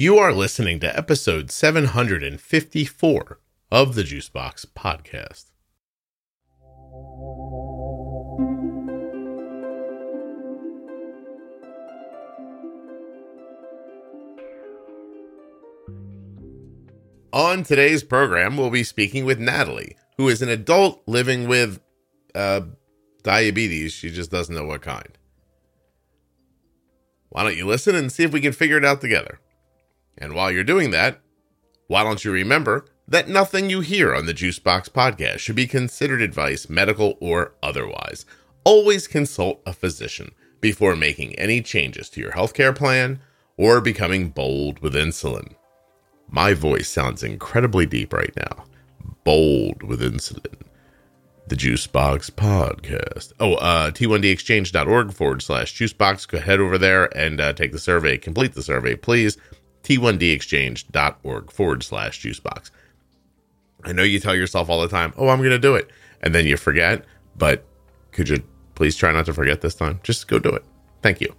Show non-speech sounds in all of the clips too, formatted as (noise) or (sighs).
You are listening to episode 754 of the Juicebox podcast. On today's program, we'll be speaking with Natalie, who is an adult living with uh, diabetes. She just doesn't know what kind. Why don't you listen and see if we can figure it out together? And while you're doing that, why don't you remember that nothing you hear on the Juicebox podcast should be considered advice, medical or otherwise. Always consult a physician before making any changes to your healthcare plan or becoming bold with insulin. My voice sounds incredibly deep right now. Bold with insulin. The Juicebox Podcast. Oh, uh, t1dexchange.org forward slash juicebox. Go head over there and uh, take the survey. Complete the survey, please. t1dexchange.org forward slash juicebox. I know you tell yourself all the time, oh, I'm going to do it. And then you forget. But could you please try not to forget this time? Just go do it. Thank you.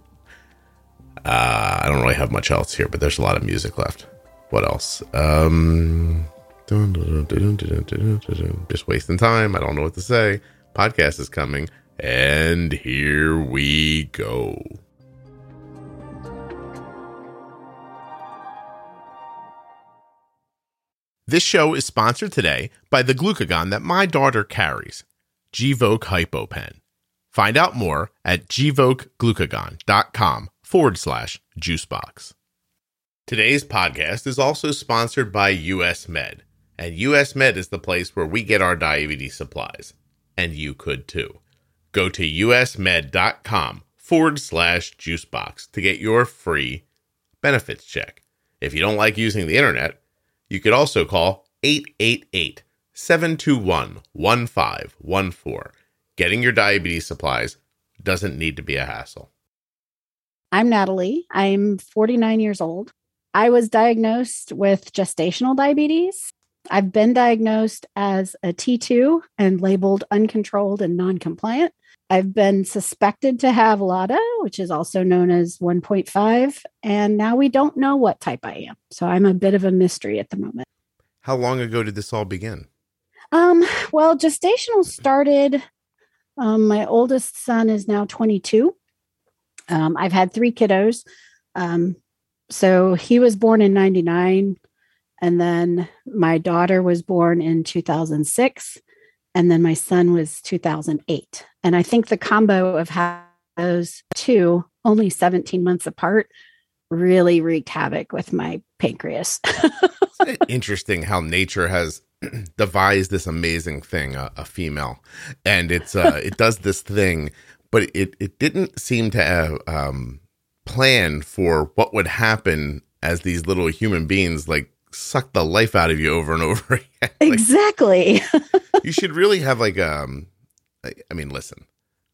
Uh, I don't really have much else here, but there's a lot of music left. What else? Um, just wasting time. I don't know what to say. Podcast is coming. And here we go. This show is sponsored today by the glucagon that my daughter carries, Gvoke HypoPen. Find out more at gvokeglucagon.com forward slash juicebox. Today's podcast is also sponsored by US Med, and US Med is the place where we get our diabetes supplies. And you could too. Go to usmed.com forward slash juicebox to get your free benefits check. If you don't like using the internet, you could also call 888 721 1514. Getting your diabetes supplies doesn't need to be a hassle. I'm Natalie. I'm 49 years old. I was diagnosed with gestational diabetes. I've been diagnosed as a T2 and labeled uncontrolled and non compliant. I've been suspected to have LADA, which is also known as 1.5, and now we don't know what type I am. So I'm a bit of a mystery at the moment. How long ago did this all begin? Um, well, gestational started. Um, my oldest son is now 22. Um, I've had three kiddos. Um, so he was born in 99 and then my daughter was born in 2006 and then my son was 2008 and i think the combo of those two only 17 months apart really wreaked havoc with my pancreas. (laughs) Interesting how nature has (clears throat) devised this amazing thing a, a female and it's uh it does this thing but it it didn't seem to have um plan for what would happen as these little human beings like suck the life out of you over and (laughs) over again. like, exactly. you should really have like um I mean, listen,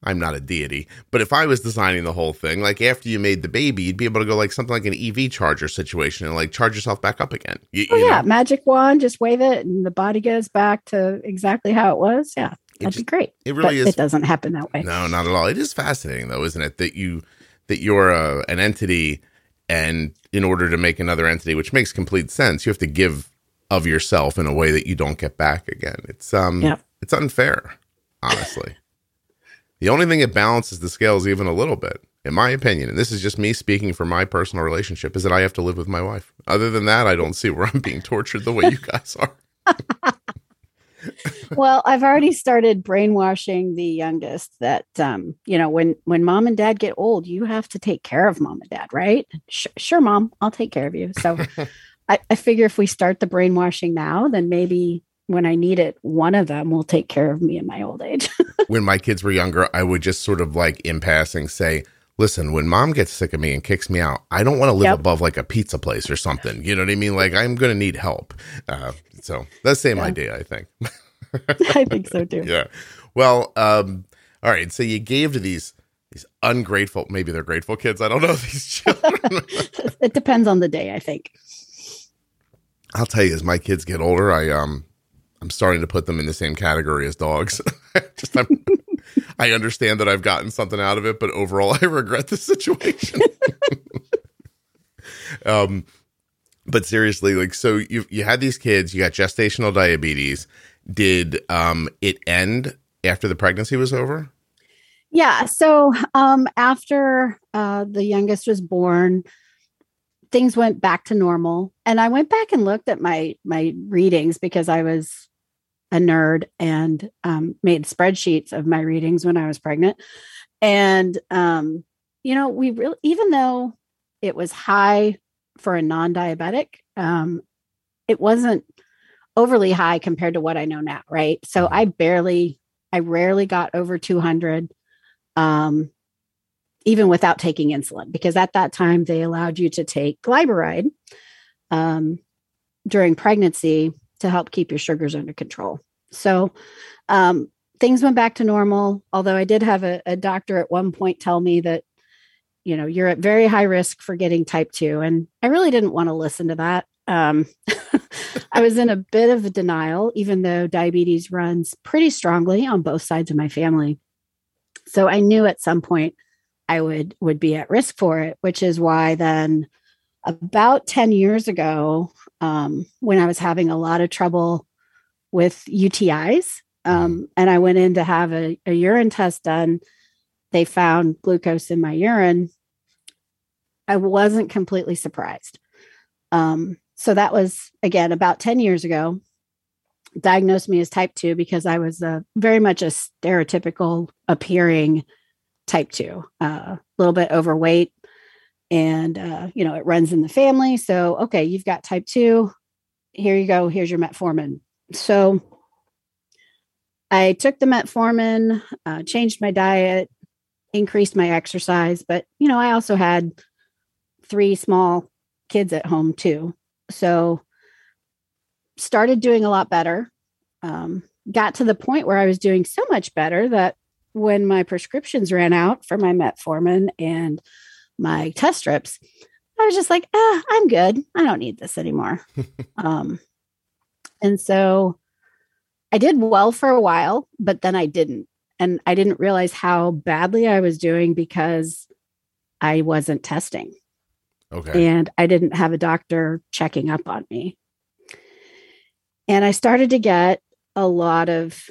I'm not a deity, but if I was designing the whole thing, like after you made the baby, you'd be able to go like something like an EV charger situation and like charge yourself back up again. You, oh, you yeah, know? magic wand, just wave it and the body goes back to exactly how it was. Yeah, that'd just, be great. It really but is. It doesn't happen that way. No, not at all. It is fascinating though, isn't it? That you that you're a, an entity and in order to make another entity which makes complete sense you have to give of yourself in a way that you don't get back again. It's um yep. it's unfair honestly. The only thing that balances the scales even a little bit in my opinion and this is just me speaking for my personal relationship is that i have to live with my wife. Other than that i don't see where i'm being tortured the way you guys are (laughs) well, I've already started brainwashing the youngest that um, you know, when when mom and dad get old, you have to take care of mom and dad, right? Sh- sure, mom, I'll take care of you. So (laughs) I, I figure if we start the brainwashing now, then maybe when I need it, one of them will take care of me in my old age. (laughs) when my kids were younger, I would just sort of like in passing say, listen, when mom gets sick of me and kicks me out, I don't want to live yep. above like a pizza place or something. You know what I mean? Like I'm going to need help. Uh, so the same yeah. idea, I think. (laughs) I think so too. Yeah. Well, um, all right. So you gave to these these ungrateful, maybe they're grateful kids. I don't know (laughs) these children. (laughs) it depends on the day, I think. I'll tell you, as my kids get older, I um I'm starting to put them in the same category as dogs. Just I'm, I understand that I've gotten something out of it, but overall, I regret the situation. um, but seriously, like, so you you had these kids, you got gestational diabetes. Did um it end after the pregnancy was over? Yeah. So um, after uh, the youngest was born, things went back to normal, and I went back and looked at my my readings because I was a nerd and um, made spreadsheets of my readings when I was pregnant. And um, you know, we really, even though it was high for a non-diabetic, um, it wasn't overly high compared to what I know now, right? So I barely, I rarely got over 200 um, even without taking insulin, because at that time they allowed you to take glyburide um, during pregnancy to help keep your sugars under control. So um, things went back to normal. Although I did have a, a doctor at one point tell me that, you know, you're at very high risk for getting type 2. And I really didn't want to listen to that. Um, (laughs) I was in a bit of a denial, even though diabetes runs pretty strongly on both sides of my family. So I knew at some point I would would be at risk for it, which is why then about 10 years ago, um, when I was having a lot of trouble with UTIs, um, and I went in to have a, a urine test done, they found glucose in my urine. I wasn't completely surprised. Um, so that was again about 10 years ago diagnosed me as type 2 because I was a, very much a stereotypical appearing type 2, uh, a little bit overweight. And, uh, you know, it runs in the family. So, okay, you've got type 2. Here you go. Here's your metformin. So I took the metformin, uh, changed my diet, increased my exercise. But, you know, I also had three small kids at home too. So started doing a lot better. Um, got to the point where I was doing so much better that when my prescriptions ran out for my metformin and my test strips, I was just like, ah, I'm good. I don't need this anymore. (laughs) um, and so I did well for a while, but then I didn't. And I didn't realize how badly I was doing because I wasn't testing. Okay. And I didn't have a doctor checking up on me. And I started to get a lot of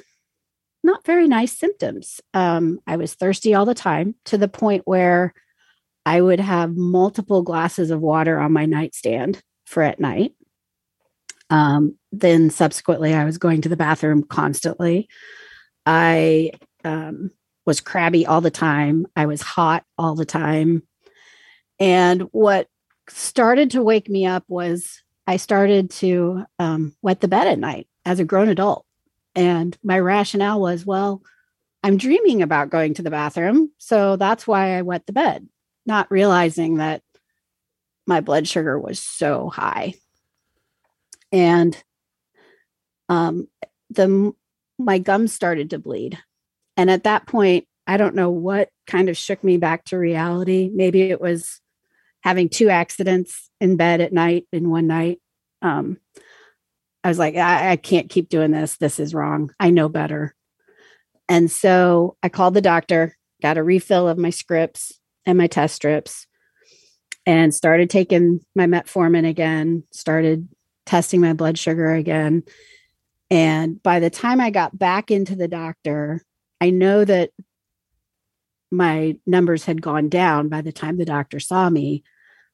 not very nice symptoms. Um, I was thirsty all the time to the point where I would have multiple glasses of water on my nightstand for at night. Um, then subsequently, I was going to the bathroom constantly. I um, was crabby all the time. I was hot all the time. And what started to wake me up was I started to um, wet the bed at night as a grown adult. And my rationale was, well, I'm dreaming about going to the bathroom. So that's why I wet the bed, not realizing that my blood sugar was so high. And um, the my gums started to bleed. And at that point, I don't know what kind of shook me back to reality. Maybe it was having two accidents in bed at night in one night. Um, I was like, I, I can't keep doing this. This is wrong. I know better. And so I called the doctor, got a refill of my scripts and my test strips, and started taking my metformin again, started testing my blood sugar again. And by the time I got back into the doctor, I know that my numbers had gone down by the time the doctor saw me,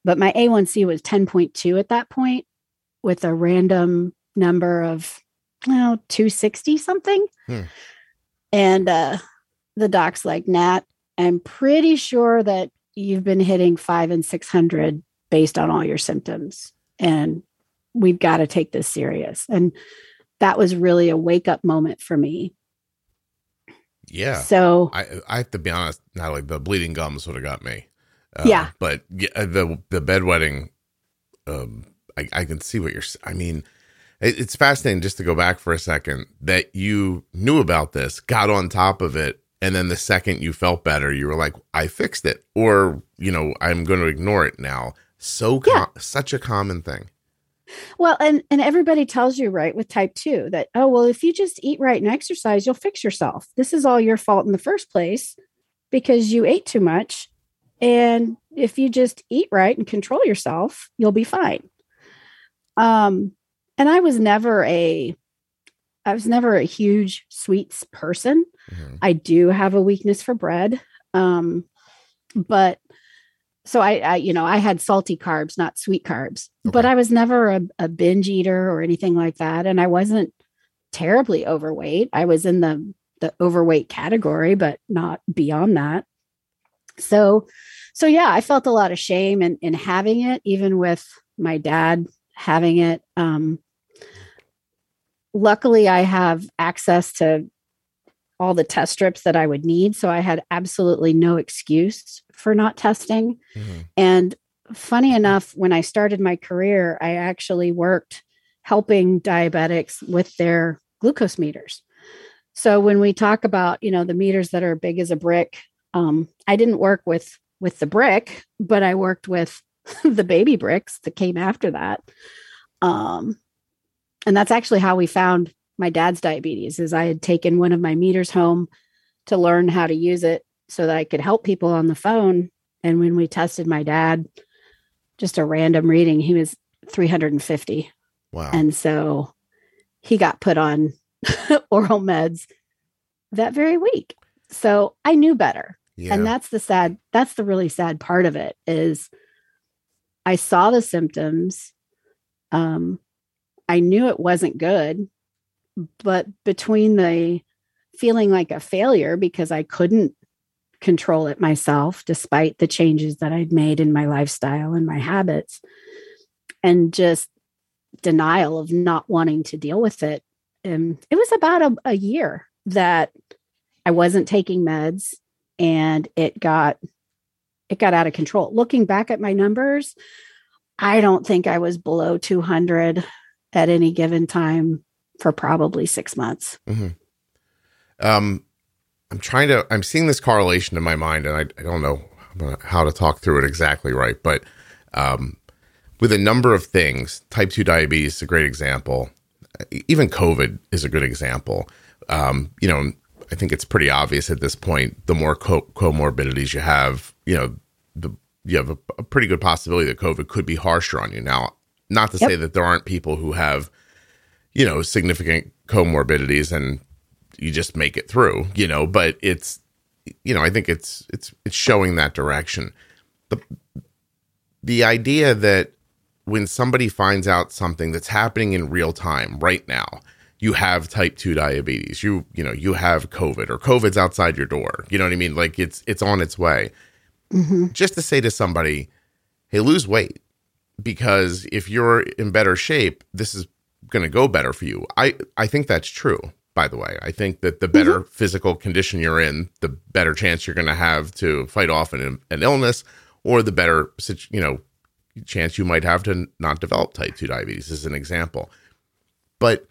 but my A1C was 10.2 at that point with a random number of, well, 260 something. Hmm. And uh, the doc's like, Nat, I'm pretty sure that you've been hitting five and 600 based on all your symptoms. And we've got to take this serious. And that was really a wake up moment for me yeah. So I I have to be honest, Natalie, the bleeding gums would have got me. Uh, yeah. But uh, the the bedwetting, um, I, I can see what you're. I mean, it, it's fascinating just to go back for a second that you knew about this, got on top of it, and then the second you felt better, you were like, I fixed it, or you know, I'm going to ignore it now. So com- yeah. such a common thing. Well, and and everybody tells you right with type 2 that oh well if you just eat right and exercise you'll fix yourself. This is all your fault in the first place because you ate too much and if you just eat right and control yourself, you'll be fine. Um, and I was never a, I was never a huge sweets person. Mm-hmm. I do have a weakness for bread. Um, but so I, I, you know, I had salty carbs, not sweet carbs, okay. but I was never a, a binge eater or anything like that. And I wasn't terribly overweight. I was in the the overweight category, but not beyond that. So, so yeah, I felt a lot of shame in, in having it, even with my dad having it. Um, luckily, I have access to all the test strips that I would need. So I had absolutely no excuse for not testing. Mm-hmm. And funny enough, when I started my career, I actually worked helping diabetics with their glucose meters. So when we talk about, you know, the meters that are big as a brick, um, I didn't work with with the brick, but I worked with (laughs) the baby bricks that came after that. Um, and that's actually how we found my dad's diabetes is I had taken one of my meters home to learn how to use it so that I could help people on the phone. And when we tested my dad, just a random reading, he was 350. Wow. And so he got put on (laughs) oral meds that very week. So I knew better. Yeah. And that's the sad, that's the really sad part of it is I saw the symptoms. Um, I knew it wasn't good, but between the feeling like a failure because I couldn't control it myself, despite the changes that I'd made in my lifestyle and my habits, and just denial of not wanting to deal with it. And it was about a, a year that I wasn't taking meds and it got it got out of control. Looking back at my numbers, I don't think I was below 200 at any given time for probably six months. Mm-hmm. Um, I'm trying to, I'm seeing this correlation in my mind, and I, I don't know how to talk through it exactly right, but um, with a number of things, type 2 diabetes is a great example. Even COVID is a good example. Um, you know, I think it's pretty obvious at this point. The more co- comorbidities you have, you know, the you have a, a, pretty good possibility that COVID could be harsher on you. Now, not to yep. say that there aren't people who have, you know, significant comorbidities and you just make it through, you know, but it's, you know, I think it's it's it's showing that direction. The the idea that when somebody finds out something that's happening in real time right now, you have type 2 diabetes you you know you have covid or covid's outside your door you know what i mean like it's it's on its way mm-hmm. just to say to somebody hey lose weight because if you're in better shape this is going to go better for you i i think that's true by the way. I think that the better mm-hmm. physical condition you're in the better chance you're going to have to fight off an, an illness or the better you know chance you might have to not develop type 2 diabetes as an example. But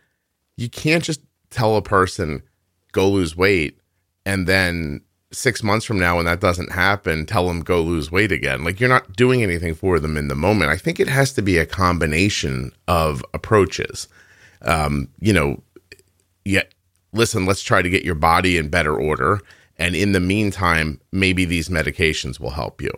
you can't just tell a person go lose weight and then six months from now when that doesn't happen tell them go lose weight again. Like you're not doing anything for them in the moment. I think it has to be a combination of approaches. Um, you know yet listen let's try to get your body in better order and in the meantime maybe these medications will help you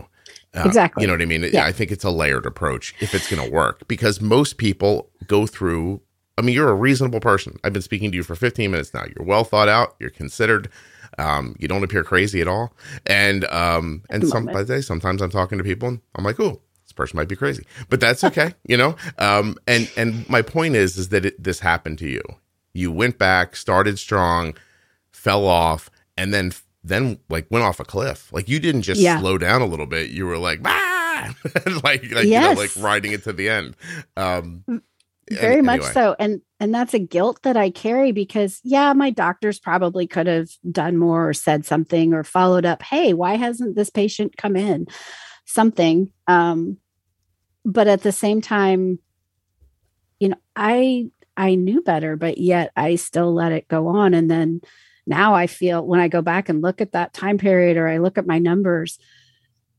uh, exactly you know what i mean yeah. i think it's a layered approach if it's going to work because most people go through I mean, you're a reasonable person. I've been speaking to you for 15 minutes now. You're well thought out. You're considered. Um, you don't appear crazy at all. And um, and some by the day, sometimes I'm talking to people and I'm like, oh, this person might be crazy, but that's okay, you know. Um, and and my point is, is that it, this happened to you. You went back, started strong, fell off, and then then like went off a cliff. Like you didn't just yeah. slow down a little bit. You were like, ah! (laughs) like like yes. you know, like riding it to the end. Um, very much so and and that's a guilt that i carry because yeah my doctors probably could have done more or said something or followed up hey why hasn't this patient come in something um but at the same time you know i i knew better but yet i still let it go on and then now i feel when i go back and look at that time period or i look at my numbers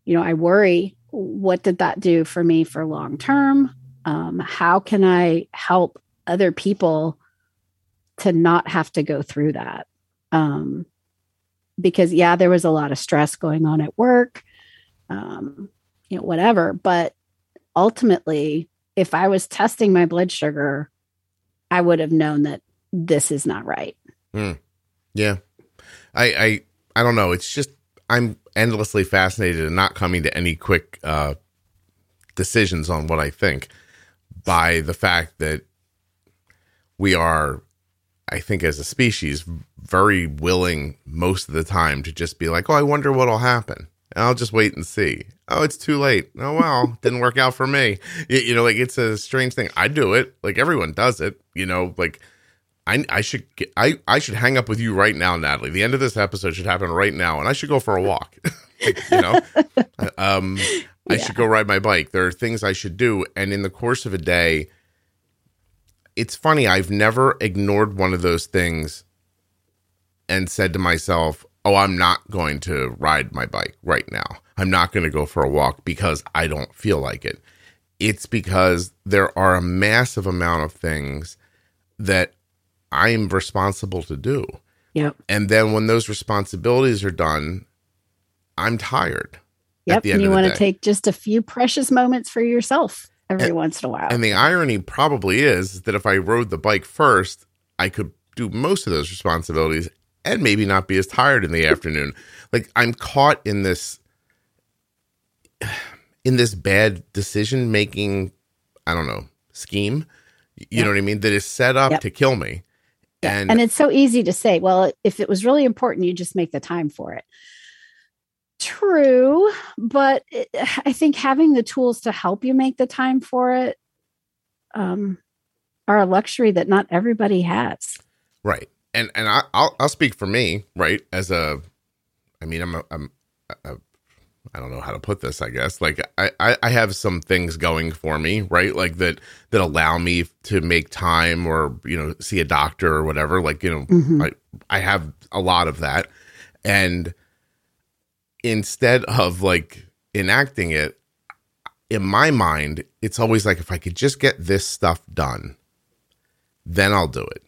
you know i worry what did that do for me for long term um, how can I help other people to not have to go through that? Um, because yeah, there was a lot of stress going on at work, um, you know, whatever. But ultimately, if I was testing my blood sugar, I would have known that this is not right. Yeah. I I I don't know. It's just I'm endlessly fascinated and not coming to any quick uh decisions on what I think by the fact that we are I think as a species very willing most of the time to just be like, "Oh, I wonder what'll happen." I'll just wait and see. Oh, it's too late. Oh well, (laughs) didn't work out for me. You, you know, like it's a strange thing. I do it. Like everyone does it. You know, like I, I should get, I, I should hang up with you right now, Natalie. The end of this episode should happen right now, and I should go for a walk. like, (laughs) you know, (laughs) um, I Yeah. should go ride my bike. There are things I should do, and in the course of a day, it's funny. I've never ignored one of those things and said to myself, "Oh, I'm not going to ride my bike right now. I'm not going to go for a walk because I don't feel like it." It's because there are a massive amount of things that I am responsible to do. Yep. And then when those responsibilities are done, I'm tired. Yep. And you want to take just a few precious moments for yourself every once in a while. And the irony probably is that if I rode the bike first, I could do most of those responsibilities and maybe not be as tired in the afternoon. Like I'm caught in this in this bad decision making, I don't know, scheme. You know what I mean? That is set up Yep. to kill me. Yeah. And, And, it's so easy to say, well, if it was really important, you just make the time for it. True, but it, I think having the tools to help you make the time for it um, are a luxury that not everybody has. Right. And and I, I'll I'll speak for me, right? As a, I mean, I'm a, I'm a, I don't know how to put this. I guess like I, I I have some things going for me, right? Like that that allow me to make time or you know see a doctor or whatever. Like you know, Mhm. I I have a lot of that, and instead of like enacting it, in my mind, it's always like if I could just get this stuff done, then I'll do it.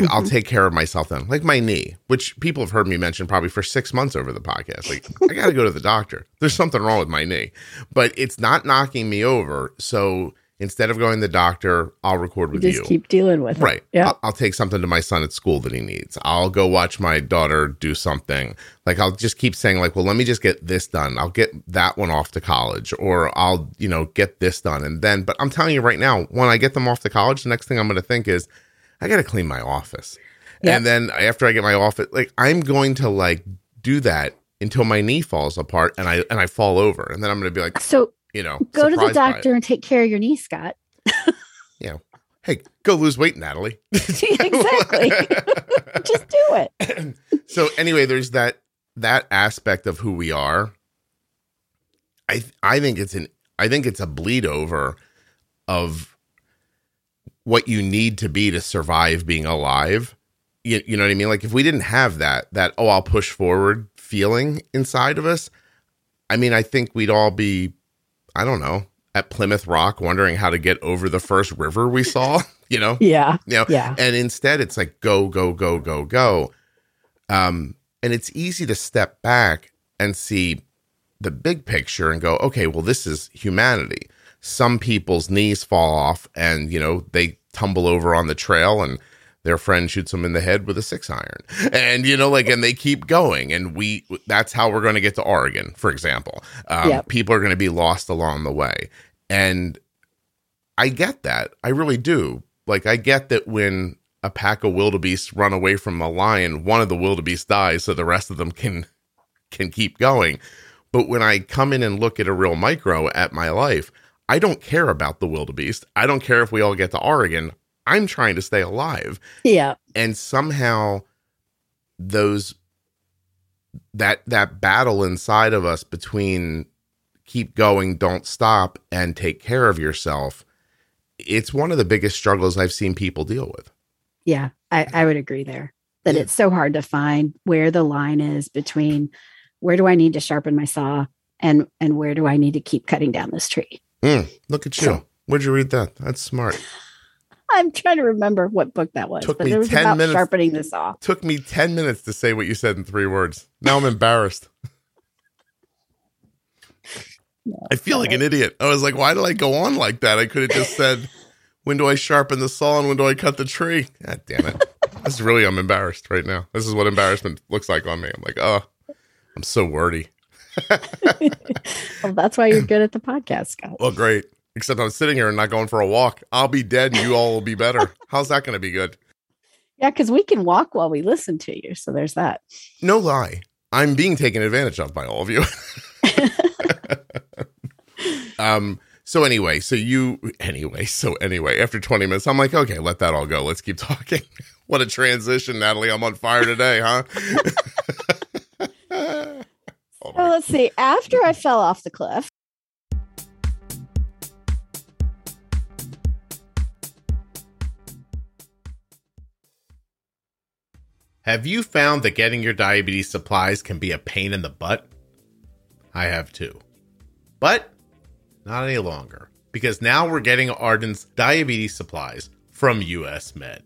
Like I'll Mhm. take care of myself then. Like my knee, which people have heard me mention probably for six months over the podcast. Like I got to go to the doctor. There's something wrong with my knee, but it's not knocking me over. So instead of going to the doctor, I'll record You with just you. keep dealing with Right. it. Yeah. I'll, I'll take something to my son at school that he needs. I'll go watch my daughter do something. Like I'll just keep saying like, well, let me just get this done. I'll get that one off to college or I'll, you know, get this done. And then, but I'm telling you right now, when I get them off to college, the next thing I'm going to think is I got to clean my office. Yep. And then after I get my office, like I'm going to like do that until my knee falls apart and I, and I fall over. And then I'm going to be like, So you know, go to the surprised by it. doctor and take care of your knee, Scott. (laughs) Yeah. Hey, go lose weight, Natalie. (laughs) exactly. (laughs) just do it. (clears throat) so anyway, there's that that aspect of who we are. I I think it's an I think it's a bleed over of what you need to be to survive being alive. You, you know what I mean? Like if we didn't have that that oh I'll push forward feeling inside of us, I mean I think we'd all be I don't know at Plymouth Rock wondering how to get over the first river we saw. (laughs) (laughs) You know, Yeah. you know Yeah. and instead it's like go go go go go um and it's easy to step back and see the big picture and go okay well this is humanity some people's knees fall off and you know they tumble over on the trail and their friend shoots them in the head with a six iron and you know like and they keep going and we that's how we're going to get to oregon for example um, Yep. people are going to be lost along the way and I get that. I really do. Like I get that when a pack of wildebeest run away from a lion, one of the wildebeest dies so the rest of them can can keep going. But when I come in and look at a real micro at my life, I don't care about the wildebeest. I don't care if we all get to Oregon. I'm trying to stay alive. Yeah. And somehow those that that battle inside of us between keep going, don't stop, and take care of yourself, it's one of the biggest struggles I've seen people deal with. Yeah. I, I would agree there that Yeah. it's so hard to find where the line is between where do I need to sharpen my saw and and where do I need to keep cutting down this tree. Mm, look at you. So- Where'd you read that? That's smart. I'm trying to remember what book that was, Took but me it was 10 about minutes. sharpening the saw. Took me 10 minutes to say what you said in three words. Now I'm embarrassed. I feel like an idiot. I was like, why did I go on like that? I could have just said, when do I sharpen the saw and when do I cut the tree? God damn it. this is really, I'm embarrassed right now. This is what embarrassment looks like on me. I'm like, oh, I'm so wordy. Well, that's why you're good at the podcast, Scott. Well, great. Except I'm sitting here and not going for a walk. I'll be dead and you all will be better. (laughs) How's that going to be good? Yeah, because we can walk while we listen to you. So there's that. No lie. I'm being taken advantage of by all of you. (laughs) um, so anyway, so you anyway, so anyway, after 20 minutes, I'm like, okay, let that all go. Let's keep (laughs) talking. what a transition, Natalie. I'm on fire today, huh? Oh well, let's see. After I fell off the cliff, Have you found that getting your diabetes supplies can be a pain in the butt? I have too. But not any longer, because now we're getting Arden's diabetes supplies from US Med.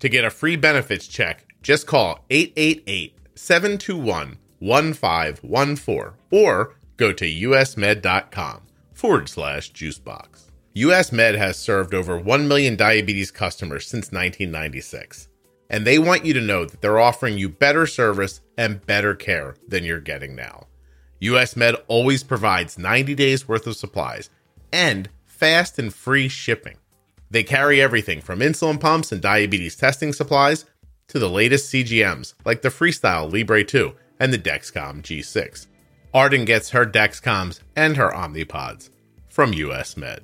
To get a free benefits check, just call 888 721 1514 or go to usmed.com forward slash juicebox. US Med has served over 1 million diabetes customers since 1996 and they want you to know that they're offering you better service and better care than you're getting now. US Med always provides 90 days worth of supplies and fast and free shipping. They carry everything from insulin pumps and diabetes testing supplies to the latest CGMs like the Freestyle Libre 2 and the Dexcom G6. Arden gets her Dexcoms and her Omnipods from US Med.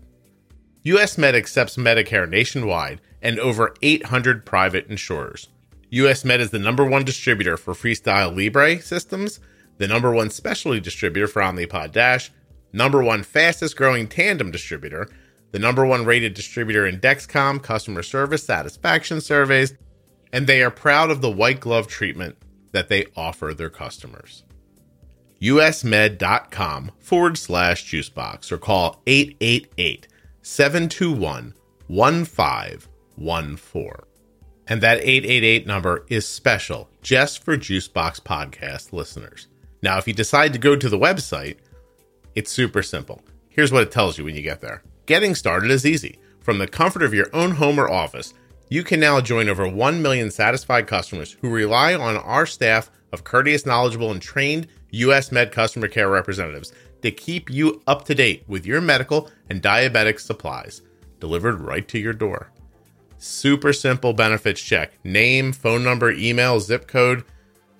US Med accepts Medicare nationwide and over 800 private insurers. US Med is the number one distributor for Freestyle Libre systems, the number one specialty distributor for Omnipod Dash, number one fastest growing tandem distributor, the number one rated distributor in Dexcom customer service satisfaction surveys, and they are proud of the white glove treatment that they offer their customers. usmed.com forward slash juicebox or call 888 721 1514. And that 888 number is special just for Juicebox podcast listeners. Now, if you decide to go to the website, it's super simple. Here's what it tells you when you get there. Getting started is easy. From the comfort of your own home or office, you can now join over 1 million satisfied customers who rely on our staff of courteous, knowledgeable, and trained US Med customer care representatives to keep you up to date with your medical and diabetic supplies delivered right to your door. Super simple benefits check name, phone number, email, zip code,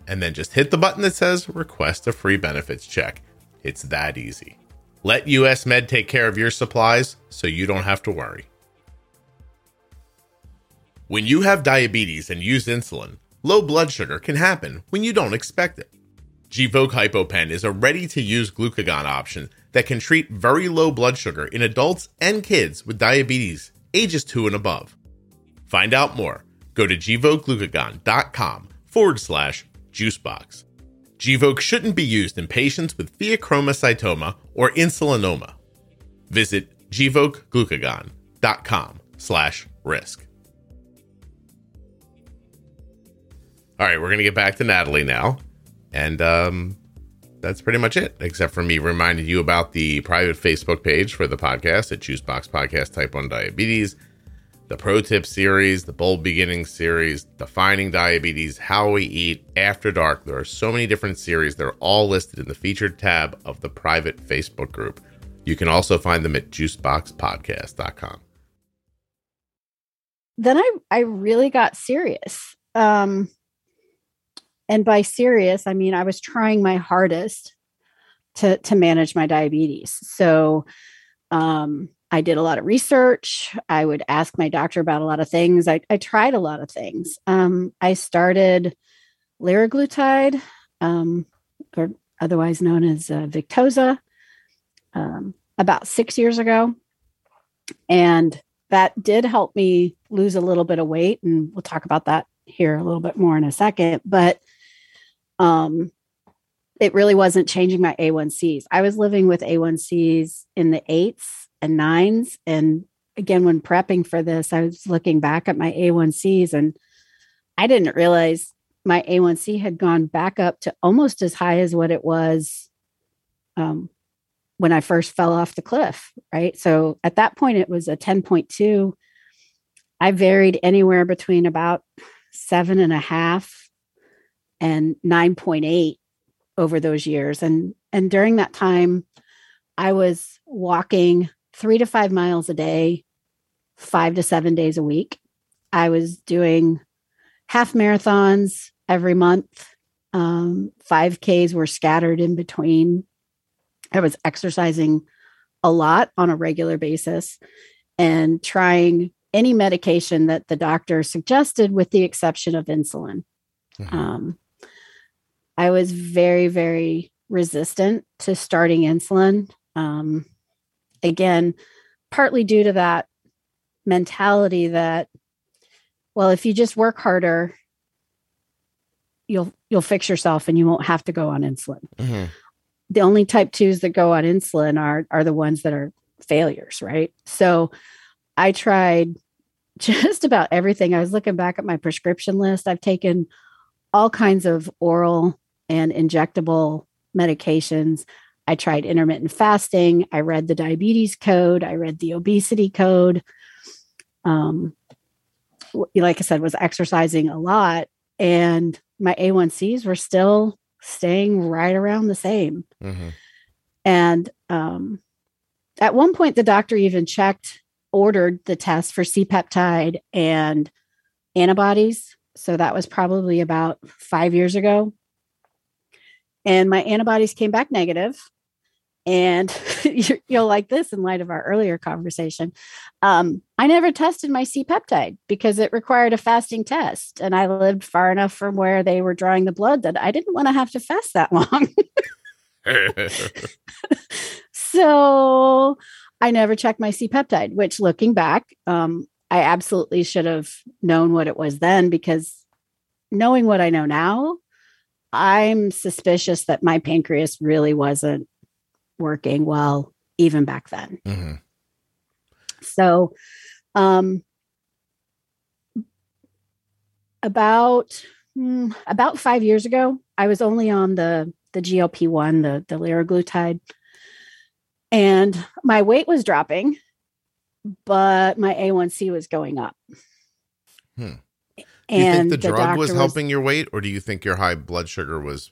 and then just hit the button that says request a free benefits check. It's that easy. Let US Med take care of your supplies so you don't have to worry. When you have diabetes and use insulin, low blood sugar can happen when you don't expect it. Gvoke HypoPen is a ready to use glucagon option that can treat very low blood sugar in adults and kids with diabetes ages 2 and above. Find out more. Go to gvokeglucagon.com forward slash juicebox. Gvoke shouldn't be used in patients with pheochromocytoma or insulinoma. Visit gvokeglucagon.com slash risk. All right, we're going to get back to Natalie now. And um, that's pretty much it, except for me reminding you about the private Facebook page for the podcast at Juicebox Podcast Type 1 Diabetes the Pro Tip series, the Bold Beginnings series, Defining Diabetes, How We Eat, After Dark. There are so many different series. They're all listed in the featured tab of the private Facebook group. You can also find them at juiceboxpodcast.com. Then I, I really got serious. Um, and by serious, I mean I was trying my hardest to to manage my diabetes. So um, I did a lot of research. I would ask my doctor about a lot of things. I, I tried a lot of things. Um, I started liraglutide, um, or otherwise known as uh, Victoza, um, about six years ago. And that did help me lose a little bit of weight. And we'll talk about that here a little bit more in a second. But um, it really wasn't changing my A1Cs. I was living with A1Cs in the eights and nines. And again, when prepping for this, I was looking back at my A1Cs and I didn't realize my A1C had gone back up to almost as high as what it was um, when I first fell off the cliff, right? So at that point, it was a 10.2. I varied anywhere between about seven and a half and 9.8 over those years. And, and during that time, I was walking three to five miles a day, five to seven days a week. I was doing half marathons every month. Um, 5Ks were scattered in between. I was exercising a lot on a regular basis and trying any medication that the doctor suggested, with the exception of insulin. Mm-hmm. Um, I was very, very resistant to starting insulin. Um, again, partly due to that mentality that, well, if you just work harder, you'll you'll fix yourself and you won't have to go on insulin. Mm-hmm. The only type twos that go on insulin are are the ones that are failures, right? So I tried (laughs) just about everything. I was looking back at my prescription list. I've taken all kinds of oral and injectable medications. I tried intermittent fasting. I read the diabetes code. I read the obesity code. Um, like I said, was exercising a lot, and my A1Cs were still staying right around the same. Mm-hmm. And um, at one point, the doctor even checked, ordered the test for C peptide and antibodies. So that was probably about five years ago. And my antibodies came back negative and (laughs) you'll like this in light of our earlier conversation. Um, I never tested my C peptide because it required a fasting test, and I lived far enough from where they were drawing the blood that I didn't want to have to fast that long. (laughs) so I never checked my C peptide, which looking back, um, I absolutely should have known what it was then because knowing what I know now, I'm suspicious that my pancreas really wasn't working well even back then. Mm-hmm. So, um, about mm, about five years ago, I was only on the the GLP one, the the liraglutide, and my weight was dropping, but my A1C was going up. Hmm. Do you think the, the drug was helping was, your weight, or do you think your high blood sugar was?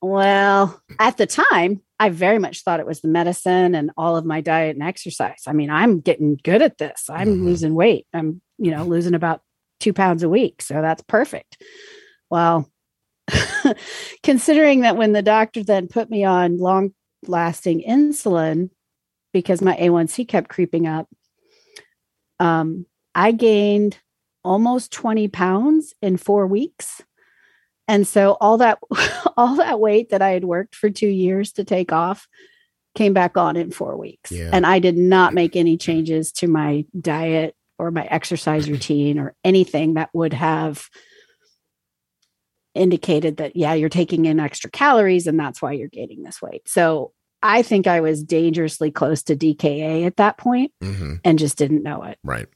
Well, at the time, I very much thought it was the medicine and all of my diet and exercise. I mean, I'm getting good at this. I'm mm-hmm. losing weight. I'm, you know, losing about two pounds a week. So that's perfect. Well, (laughs) considering that when the doctor then put me on long lasting insulin because my A1C kept creeping up, um, I gained almost 20 pounds in four weeks. And so all that (laughs) all that weight that I had worked for 2 years to take off came back on in 4 weeks. Yeah. And I did not make any changes to my diet or my exercise routine or anything that would have indicated that yeah, you're taking in extra calories and that's why you're gaining this weight. So I think I was dangerously close to DKA at that point mm-hmm. and just didn't know it. Right.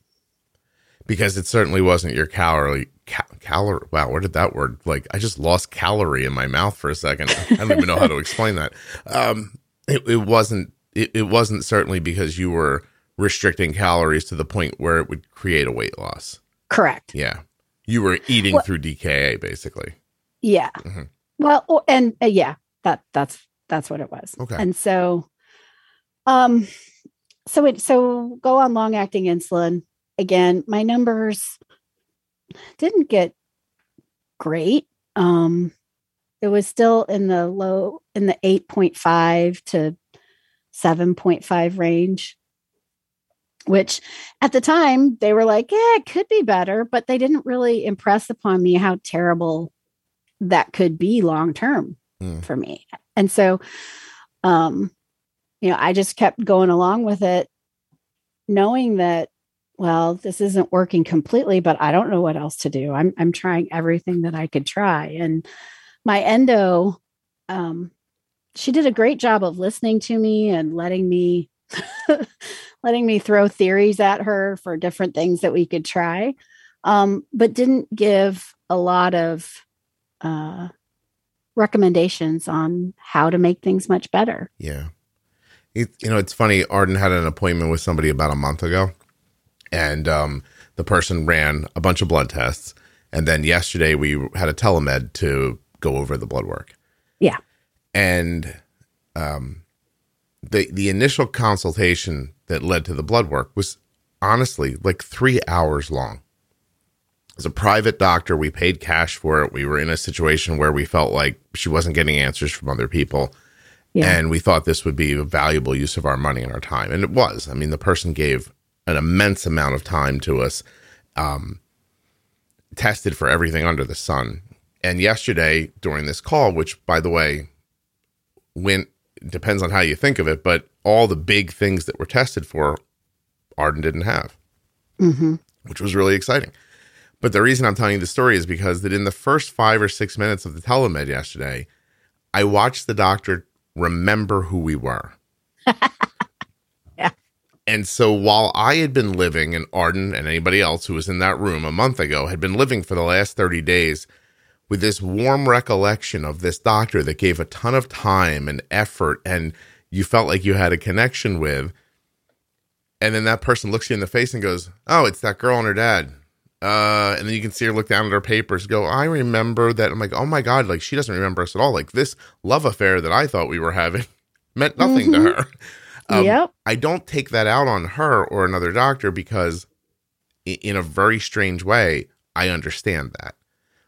Because it certainly wasn't your calorie ca- calorie. Wow, where did that word? Like, I just lost calorie in my mouth for a second. I don't even know how to (laughs) explain that. Um, it, it wasn't. It, it wasn't certainly because you were restricting calories to the point where it would create a weight loss. Correct. Yeah, you were eating well, through DKA basically. Yeah. Mm-hmm. Well, and uh, yeah, that that's that's what it was. Okay. And so, um, so it so go on long acting insulin again. My numbers didn't get great. Um, it was still in the low in the 8.5 to 7.5 range which at the time they were like yeah it could be better but they didn't really impress upon me how terrible that could be long term mm. for me and so um you know i just kept going along with it knowing that well, this isn't working completely, but I don't know what else to do. I'm I'm trying everything that I could try. And my endo, um, she did a great job of listening to me and letting me (laughs) letting me throw theories at her for different things that we could try. Um, but didn't give a lot of uh, recommendations on how to make things much better. Yeah. It, you know, it's funny. Arden had an appointment with somebody about a month ago, and um, the person ran a bunch of blood tests, and then yesterday we had a telemed to go over the blood work. Yeah. And um, the the initial consultation that led to the blood work was honestly like three hours long. As a private doctor, we paid cash for it. We were in a situation where we felt like she wasn't getting answers from other people. Yeah. And we thought this would be a valuable use of our money and our time. And it was. I mean, the person gave an immense amount of time to us, um, tested for everything under the sun. And yesterday, during this call, which by the way, went depends on how you think of it, but all the big things that were tested for, Arden didn't have, hmm which was really exciting. But the reason I'm telling you the story is because that in the first five or six minutes of the telemed yesterday, I watched the doctor remember who we were. (laughs) And so while I had been living, and Arden and anybody else who was in that room a month ago had been living for the last 30 days with this warm recollection of this doctor that gave a ton of time and effort and you felt like you had a connection with. And then that person looks you in the face and goes, Oh, it's that girl and her dad. Uh, and then you can see her look down at her papers, go, I remember that. I'm like, oh my God, like she doesn't remember us at all. Like this love affair that I thought we were having (laughs) meant nothing to Mhm. her. Um, yep. I don't take that out on her or another doctor because, in a very strange way, I understand that.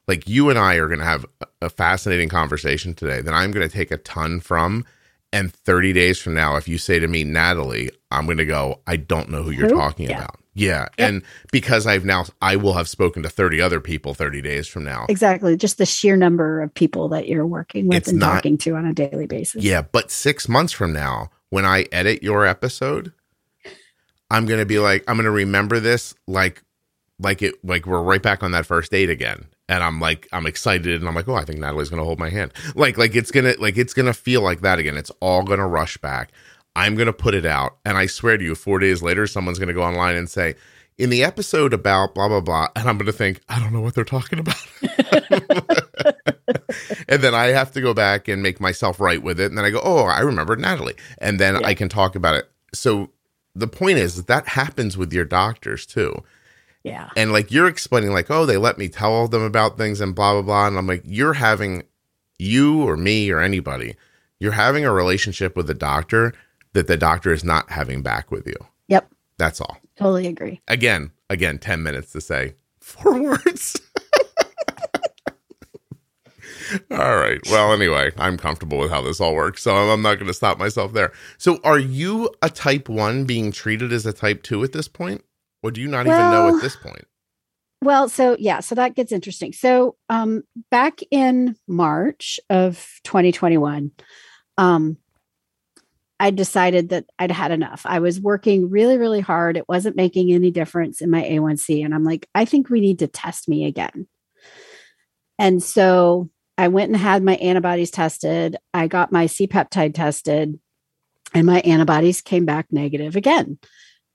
Like you and I are going to have a- fascinating conversation today that I'm going to take a ton from. And 30 days from now, if you say to me, Natalie, I'm going to go, I don't know who you're Who? talking Yeah. about. Yeah. Yep. And because I've now, I will have spoken to 30 other people 30 days from now. Exactly. Just the sheer number of people that you're working with It's and not- talking to on a daily basis. Yeah, but six months from now, when I edit your episode, I'm gonna be like, I'm gonna remember this like, like it, like we're right back on that first date again, and I'm like, I'm excited, and I'm like, oh, I think Natalie's gonna hold my hand, like, like it's gonna, like it's gonna feel like that again. It's all gonna rush back. I'm gonna put it out, and I swear to you, four days later, someone's gonna go online and say. In the episode about blah blah blah, and I'm gonna think I don't know what they're talking about. (laughs) (laughs) (laughs) and then I have to go back and make myself right with it. And then I go, oh, I remember Natalie. And then Yeah. I can talk about it. So the point is that, that happens with your doctors too. Yeah. And like you're explaining, like, oh, they let me tell them about things and blah, blah, blah. And I'm like, you're having, you or me or anybody, you're having a relationship with a doctor that the doctor is not having back with you. Yep. That's all. Totally agree. Again, again, 10 minutes to say four (laughs) words. All right. Well, anyway, I'm comfortable with how this all works. So I'm not going to stop myself there. So are you a type one being treated as a type two at this point? Or do you not even know at this point? Well, so yeah, so that gets interesting. So um back in March of 2021, um I decided that I'd had enough. I was working really, really hard. It wasn't making any difference in my A1C. And I'm like, I think we need to test me again. And so I went and had my antibodies tested. I got my C peptide tested, and my antibodies came back negative again.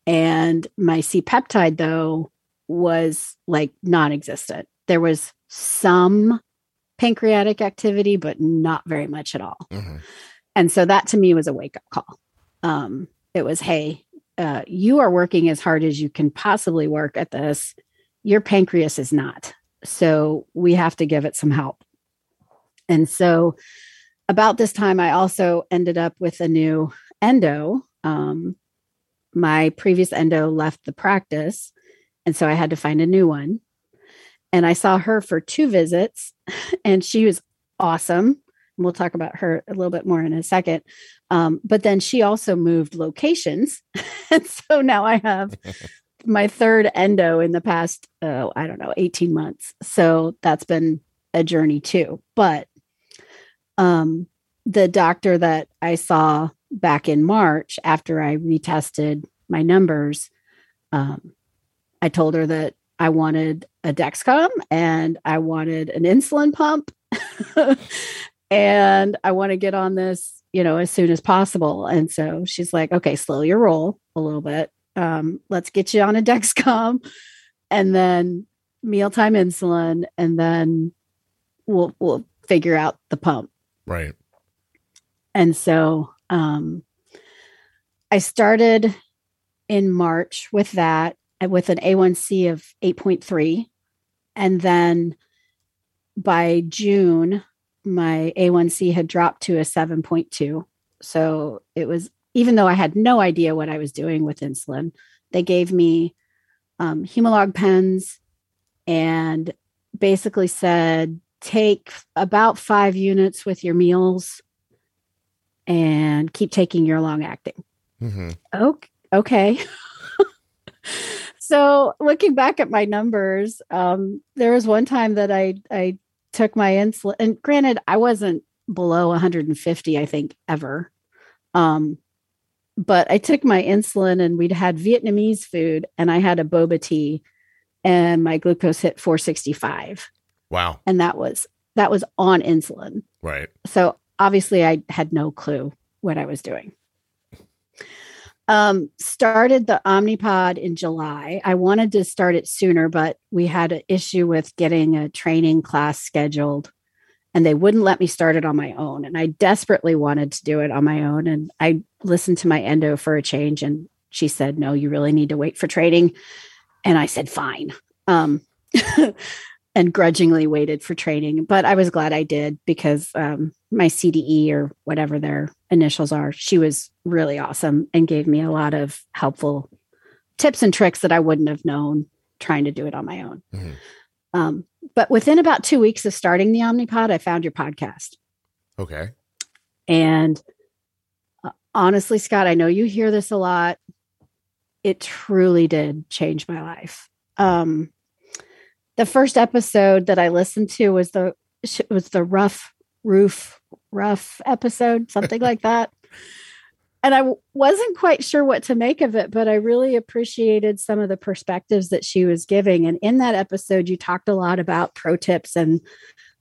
And my C peptide, though, was like non existent. There was some pancreatic activity, but not very much at all. Mhm. And so that to me was a wake up call. Um, it was, hey, uh, you are working as hard as you can possibly work at this. Your pancreas is not. So we have to give it some help. And so about this time, I also ended up with a new endo. Um, my previous endo left the practice. And so I had to find a new one. And I saw her for two visits, (laughs) and she was awesome. And we'll talk about her a little bit more in a second. Um, but then she also moved locations. (laughs) and so now I have (laughs) my third endo in the past, oh, I don't know, 18 months. So that's been a journey too. But um, the doctor that I saw back in March after I retested my numbers, um, I told her that I wanted a Dexcom and I wanted an insulin pump (laughs) and I want to get on this, you know, as soon as possible. And so she's like, okay, slow your roll a little bit. Um, let's get you on a Dexcom and then mealtime insulin and then we'll we'll figure out the pump. Right. And so um I started in March with that uh, with an A1C of 8.3 and then by June my A1C had dropped to a 7.2. So it was even though I had no idea what I was doing with insulin, they gave me um, Humalog pens and basically said take about five units with your meals and keep taking your long acting. Mm-hmm. Okay. okay. (laughs) so looking back at my numbers, um, there was one time that I I took my insulin, and granted, I wasn't below 150, I think, ever. Um, but I took my insulin and we'd had Vietnamese food and I had a boba tea and my glucose hit 465. Wow. And that was that was on insulin. Right. So obviously I had no clue what I was doing. Um, started the Omnipod in July. I wanted to start it sooner, but we had an issue with getting a training class scheduled and they wouldn't let me start it on my own. And I desperately wanted to do it on my own. And I listened to my endo for a change, and she said, No, you really need to wait for training. And I said, Fine. Um, (laughs) and grudgingly waited for training. But I was glad I did because um, my CDE or whatever their initials are, she was really awesome and gave me a lot of helpful tips and tricks that I wouldn't have known trying to do it on my own. Mm-hmm. Um, but within about two weeks of starting the Omnipod, I found your podcast. Okay. And uh, honestly, Scott, I know you hear this a lot. It truly did change my life. Um, the first episode that I listened to was the was the rough roof rough episode, something like (laughs) that and I wasn't quite sure what to make of it, but I really appreciated some of the perspectives that she was giving. And in that episode, you talked a lot about pro tips and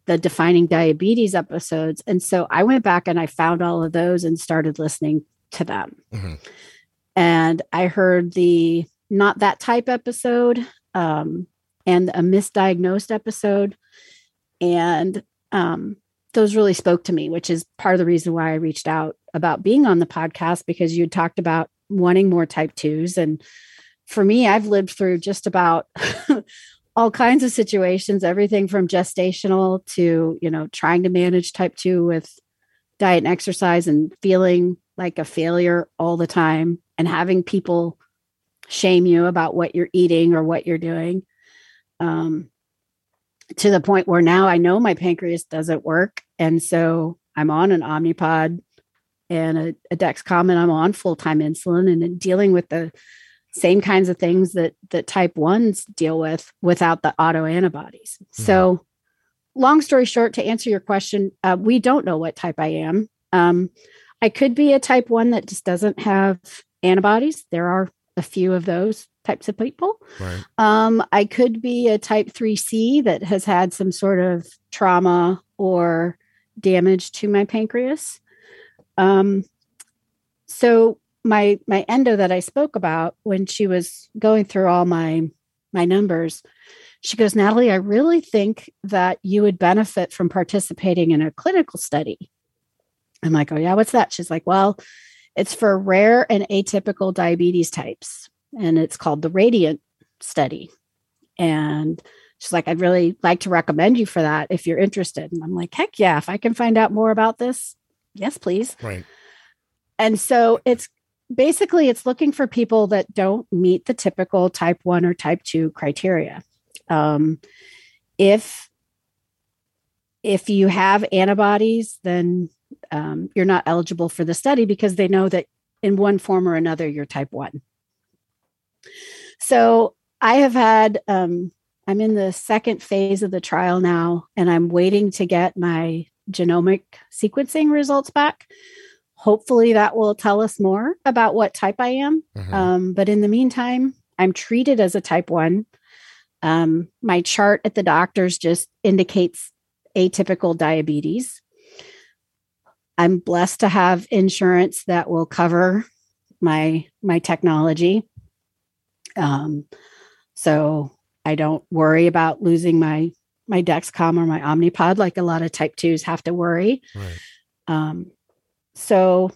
the defining diabetes episodes. And so I went back and I found all of those and started listening to them. Mm-hmm. And I heard the not that type episode um, and a misdiagnosed episode. And um, those really spoke to me, which is part of the reason why I reached out about being on the podcast because you talked about wanting more type twos. And for me, I've lived through just about (laughs) all kinds of situations, everything from gestational to, you know, trying to manage type two with diet and exercise and feeling like a failure all the time and having people shame you about what you're eating or what you're doing. Um, to the point where now I know my pancreas doesn't work. And so I'm on an Omnipod and a, a Dexcom and I'm on full-time insulin and dealing with the same kinds of things that that type ones deal with without the autoantibodies. Mm-hmm. So long story short, to answer your question, uh, we don't know what type I am. Um, I could be a type one that just doesn't have antibodies. There are a few of those types of people. Right. Um, I could be a type 3C that has had some sort of trauma or damage to my pancreas. Um, so my my endo that I spoke about when she was going through all my my numbers, she goes, Natalie, I really think that you would benefit from participating in a clinical study. I'm like, oh yeah, what's that? She's like, well, it's for rare and atypical diabetes types and it's called the Radiant Study. And she's like, I'd really like to recommend you for that if you're interested. And I'm like, heck yeah, if I can find out more about this, yes, please. Right. And so it's basically it's looking for people that don't meet the typical type one or type two criteria. Um, if if you have antibodies, then um, you're not eligible for the study because they know that in one form or another you're type one. So I have had, um, I'm in the second phase of the trial now, and I'm waiting to get my genomic sequencing results back. Hopefully, that will tell us more about what type I am. Mm-hmm. Um, but in the meantime, I'm treated as a type one. Um, my chart at the doctor's just indicates atypical diabetes. I'm blessed to have insurance that will cover my my technology. Um, so I don't worry about losing my my Dexcom or my Omnipod like a lot of type twos have to worry. Right. Um, so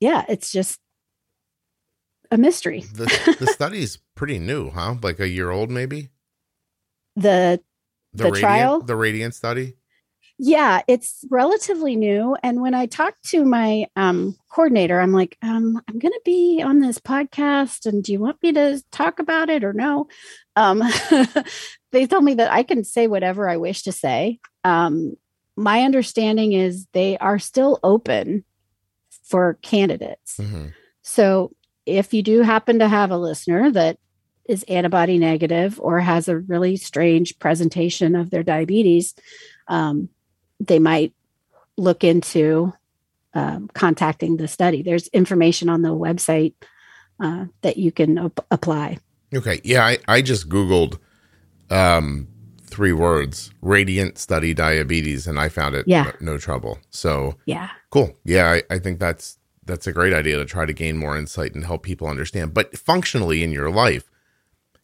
yeah, it's just a mystery. The, the (laughs) study's pretty new, huh? Like a year old, maybe. The The radiant, trial? the radiant study. Yeah, it's relatively new. And when I talked to my um, coordinator, I'm like, um, I'm going to be on this podcast, and do you want me to talk about it or no? Um, (laughs) they told me that I can say whatever I wish to say. Um, my understanding is they are still open for candidates. hmm So if you do happen to have a listener that is antibody negative or has a really strange presentation of their diabetes, um, they might look into um, contacting the study. There's information on the website uh, that you can ap- apply. Okay. Yeah, I, I just Googled um three words, radiant study diabetes, and I found it Yeah. no, no trouble. So Yeah. cool. Yeah, I, I think that's that's a great idea to try to gain more insight and help people understand. But functionally in your life,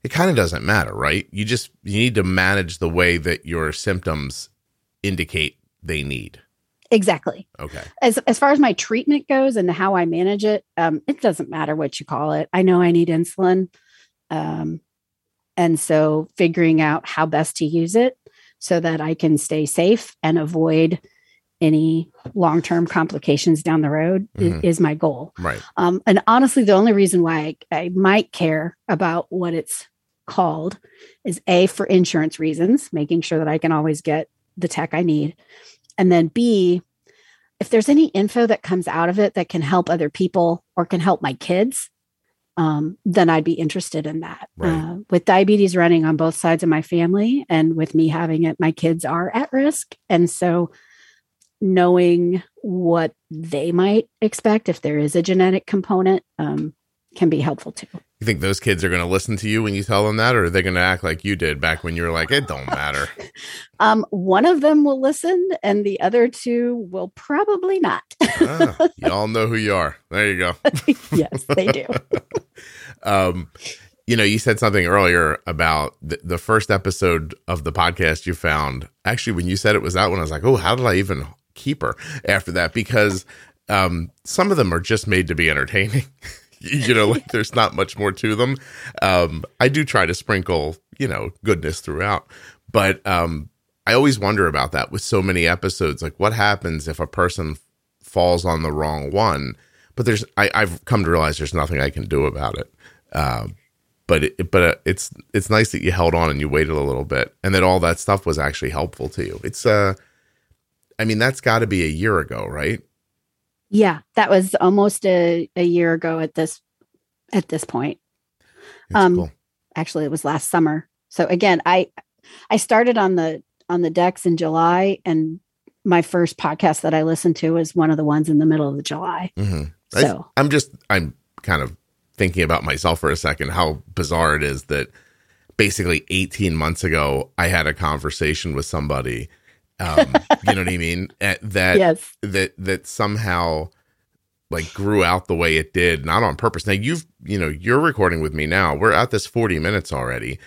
it kind of doesn't matter, right? You just you need to manage the way that your symptoms indicate they need. Exactly. Okay. As as far as my treatment goes and how I manage it, um, it doesn't matter what you call it. I know I need insulin, um, and so figuring out how best to use it so that I can stay safe and avoid any long term complications down the road Mhm. is, my goal. Right. Um, and honestly, the only reason why I, I might care about what it's called is A, for insurance reasons, making sure that I can always get the tech I need. And then B, if there's any info that comes out of it that can help other people or can help my kids, um, then I'd be interested in that. Right. Uh, with diabetes running on both sides of my family and with me having it, my kids are at risk. And so knowing what they might expect if there is a genetic component um, can be helpful too. You think those kids are going to listen to you when you tell them that, or are they going to act like you did back when you were like, it don't matter? (laughs) Um, one of them will listen, and the other two will probably not. ah, (laughs) you all know who you are. There you go. (laughs) yes, they do. um, you know, you said something earlier about the, the first episode of the podcast you found. Actually, when you said it was that one, I was like, oh, how did I even keep her after that? Because um, some of them are just made to be entertaining. (laughs) you know, like there's not much more to them. Um, I do try to sprinkle, you know, goodness throughout, but um, I always wonder about that with so many episodes. Like, what happens if a person falls on the wrong one? But there's, I, I've come to realize there's nothing I can do about it. Um, but it, but uh, it's it's nice that you held on and you waited a little bit, and that all that stuff was actually helpful to you. It's uh, I mean, that's got to be a year ago, right? Yeah, that was almost a, a year ago at this at this point. That's Um, cool. Actually, it was last summer. So again, I I started on the on the Dex in July, and my first podcast that I listened to was one of the ones in the middle of the July. hmm I, So I'm just I'm kind of thinking about myself for a second. How bizarre it is that basically 18 months ago I had a conversation with somebody. Um, you know what I mean? That yes, that that somehow like grew out the way it did, not on purpose. Now you've you know you're recording with me now. We're at this 40 minutes already,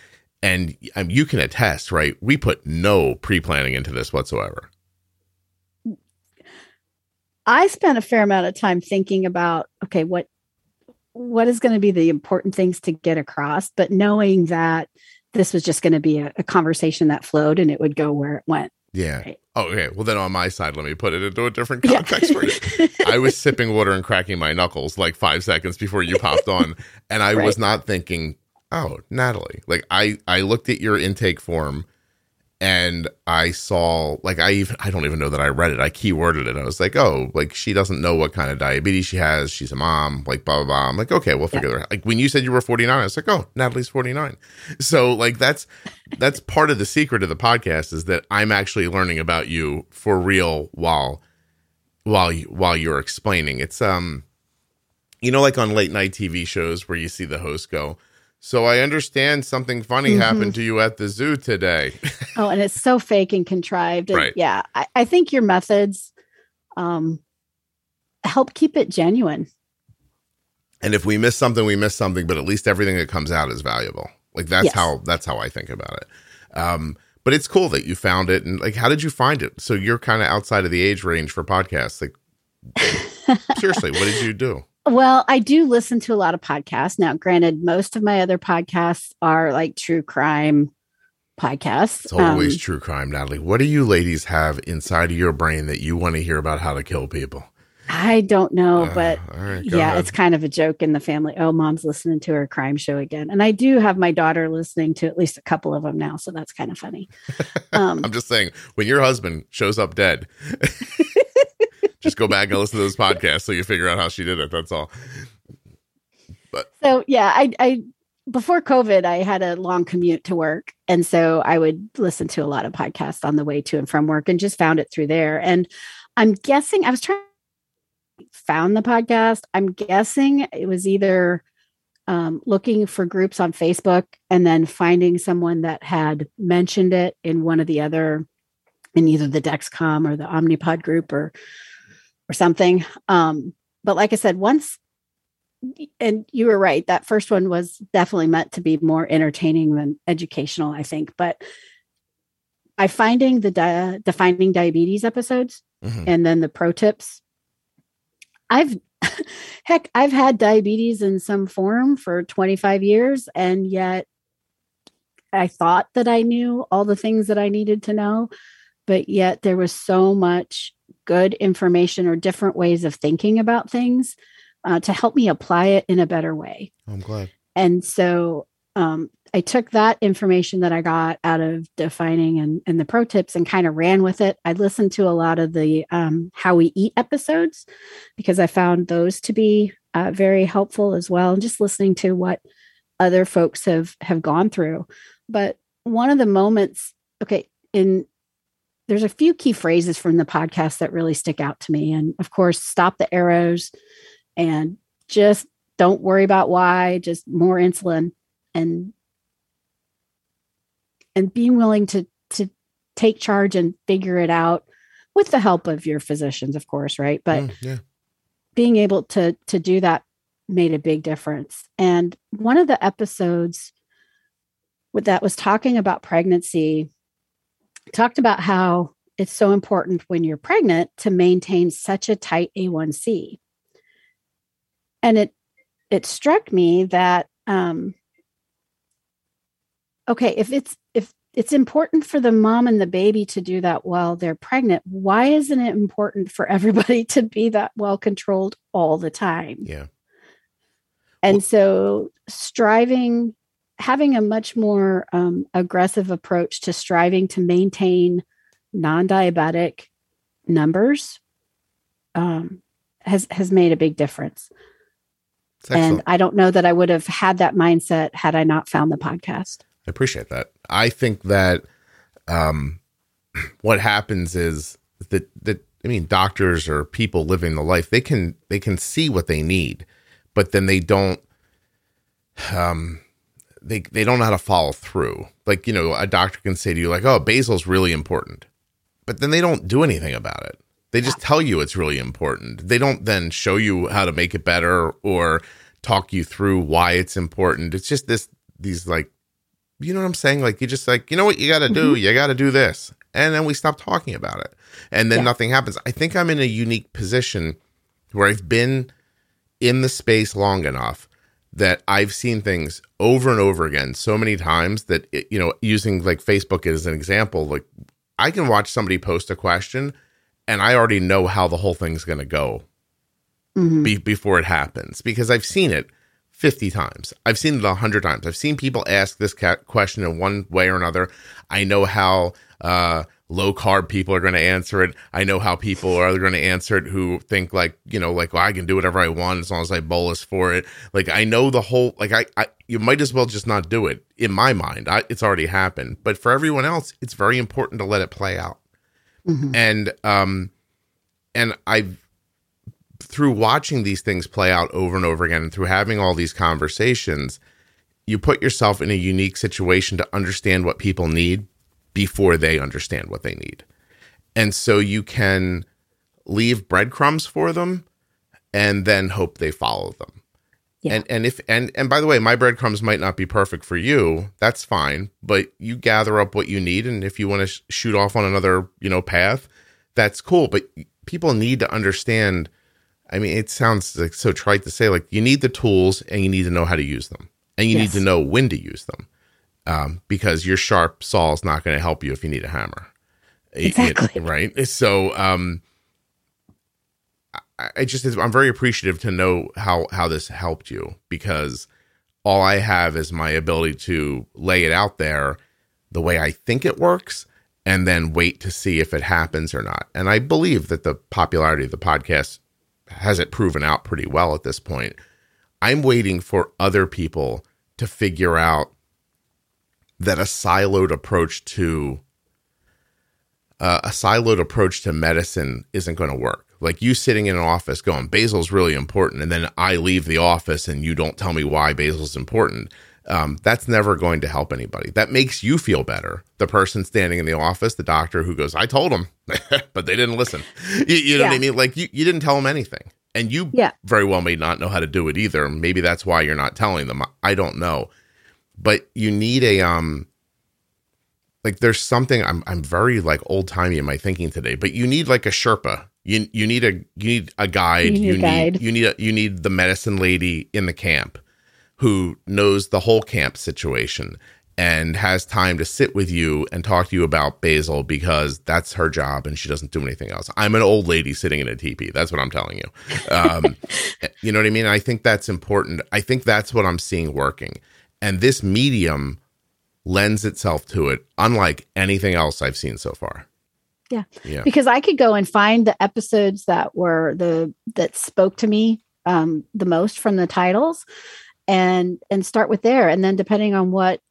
and um, you can attest, right? We put no pre planning into this whatsoever. I spent a fair amount of time thinking about okay, what what is going to be the important things to get across, but knowing that this was just going to be a, a conversation that flowed and it would go where it went. Yeah. Right. Oh, okay. Well, then on my side, let me put it into a different Yeah. context for you. (laughs) I was sipping water and cracking my knuckles like five seconds before you popped on, and I was not thinking, "Oh, Natalie." Like I, I looked at your intake form, and I saw, like, I even, I don't even know that I read it. I keyworded it. I was like, "Oh, like she doesn't know what kind of diabetes she has. She's a mom." Like blah blah blah. I'm like, okay, we'll figure that out. Like when you said you were 49, I was like, "Oh, Natalie's 49." So like that's that's part of the secret of the podcast is that I'm actually learning about you for real while while you while you're explaining. It's um you know like on late night TV shows where you see the host go, "So I understand something funny Mhm. happened to you at the zoo today." (laughs) Oh, and it's so fake and contrived. And Right. Yeah, I, I think your methods um, help keep it genuine. and if we miss something, we miss something, but at least everything that comes out is valuable. Like that's Yes. how that's how I think about it. Um but it's cool that you found it and like how did you find it? So you're kind of outside of the age range for podcasts. Like (laughs) seriously, what did you do? Well, I do listen to a lot of podcasts. Now, granted, most of my other podcasts are like true crime podcasts. It's always um, true crime, Natalie. What do you ladies have inside of your brain that you want to hear about how to kill people? I don't know, uh, but right, yeah, ahead. it's kind of a joke in the family. Oh, mom's listening to her crime show again. And I do have my daughter listening to at least a couple of them now. So that's kind of funny. (laughs) Um, I'm just saying, when your husband shows up dead, (laughs) just go back and listen to this podcast so you figure out how she did it. That's all. But so, yeah, I, I, before COVID, I had a long commute to work. And so I would listen to a lot of podcasts on the way to and from work and just found it through there. And I'm guessing I was trying found the podcast. I'm guessing it was either um, looking for groups on Facebook and then finding someone that had mentioned it in one of the other, in either the Dexcom or the Omnipod group or or something. Um, but like I said, once and you were right, that first one was definitely meant to be more entertaining than educational, I think. But by finding the di- defining diabetes episodes mm-hmm. and then the pro tips I've (laughs) heck, I've had diabetes in some form for 25 years, and yet I thought that I knew all the things that I needed to know, but yet there was so much good information or different ways of thinking about things uh, to help me apply it in a better way. I'm glad. And so um, I took that information that I got out of defining and, and the pro tips and kind of ran with it. I listened to a lot of the um, how we eat episodes because I found those to be uh, very helpful as well. And just listening to what other folks have have gone through. But one of the moments, okay, in there's a few key phrases from the podcast that really stick out to me. And of course, stop the arrows and just don't worry about why, just more insulin and and being willing to to take charge and figure it out with the help of your physicians of course right but mm, yeah. being able to to do that made a big difference and one of the episodes with that was talking about pregnancy talked about how it's so important when you're pregnant to maintain such a tight a1c and it it struck me that um okay if it's if it's important for the mom and the baby to do that while they're pregnant why isn't it important for everybody (laughs) to be that well controlled all the time? Yeah. And well, so striving having a much more um, aggressive approach to striving to maintain non-diabetic numbers um, has has made a big difference. And i don't know that i would have had that mindset had i not found the podcast. I appreciate that. I think that um, (clears throat) what happens is that that I mean, doctors or people living the life they can they can see what they need, but then they don't um they they don't know how to follow through. Like you know, a doctor can say to you like, "Oh, basal's really important," but then they don't do anything about it. They just tell you it's really important. They don't then show you how to make it better or talk you through why it's important. It's just this these like you know what I'm saying? Like you just like, you know what you got to do? Mm-hmm. You got to do this. And then we stop talking about it. And then yeah. nothing happens. I think I'm in a unique position where I've been in the space long enough that I've seen things over and over again so many times that it, you know, using like Facebook as an example, like I can watch somebody post a question and I already know how the whole thing's going to go mm-hmm. be- before it happens because I've seen it 50 times. I've seen it 100 times. I've seen people ask this question in one way or another. I know how uh, low carb people are going to answer it. I know how people are going to answer it who think like, you know, like, well, I can do whatever I want as long as I bolus for it. Like, I know the whole, like, I, I you might as well just not do it. In my mind, I, it's already happened. But for everyone else, it's very important to let it play out. Mm-hmm. And, um, and I've, through watching these things play out over and over again and through having all these conversations, you put yourself in a unique situation to understand what people need before they understand what they need. And so you can leave breadcrumbs for them and then hope they follow them. Yeah. And and if and and by the way, my breadcrumbs might not be perfect for you. That's fine, but you gather up what you need and if you want to sh- shoot off on another, you know, path, that's cool, but people need to understand I mean, it sounds like so trite to say, like you need the tools and you need to know how to use them, and you Yes. need to know when to use them, um, because your sharp saw is not going to help you if you need a hammer. It- it- Exactly. (laughs) right. So, um, I, I just I'm very appreciative to know how how this helped you because all I have is my ability to lay it out there the way I think it works and then wait to see if it happens or not. And I believe that the popularity of the podcast has it proven out pretty well at this point. I'm waiting for other people to figure out that a siloed approach to uh, a siloed approach to medicine isn't going to work. Like you sitting in an office going, basal's really important, and then I leave the office and you don't tell me why basal's important. Um, that's never going to help anybody. That makes you feel better. The person standing in the office, the doctor who goes, I told them, (laughs) but they didn't listen. You, you know what I mean? Like you, you didn't tell them anything. And you Yeah. very well may not know how to do it either. Maybe that's why you're not telling them. I don't know. But you need a um like there's something I'm I'm very like old timey in my thinking today, but you need like a Sherpa. You you need a you need a guide. You need a guide. you need a, you need the medicine lady in the camp who knows the whole camp situation and has time to sit with you and talk to you about basal because that's her job and she doesn't do anything else. I'm an old lady sitting in a teepee. That's what I'm telling you. Um, (laughs) you know what I mean? I think that's important. I think that's what I'm seeing working. And this medium lends itself to it, unlike anything else I've seen so far. Yeah. Yeah. because I could go and find the episodes that were the that spoke to me um, the most from the titles, and and start with there, and then depending on what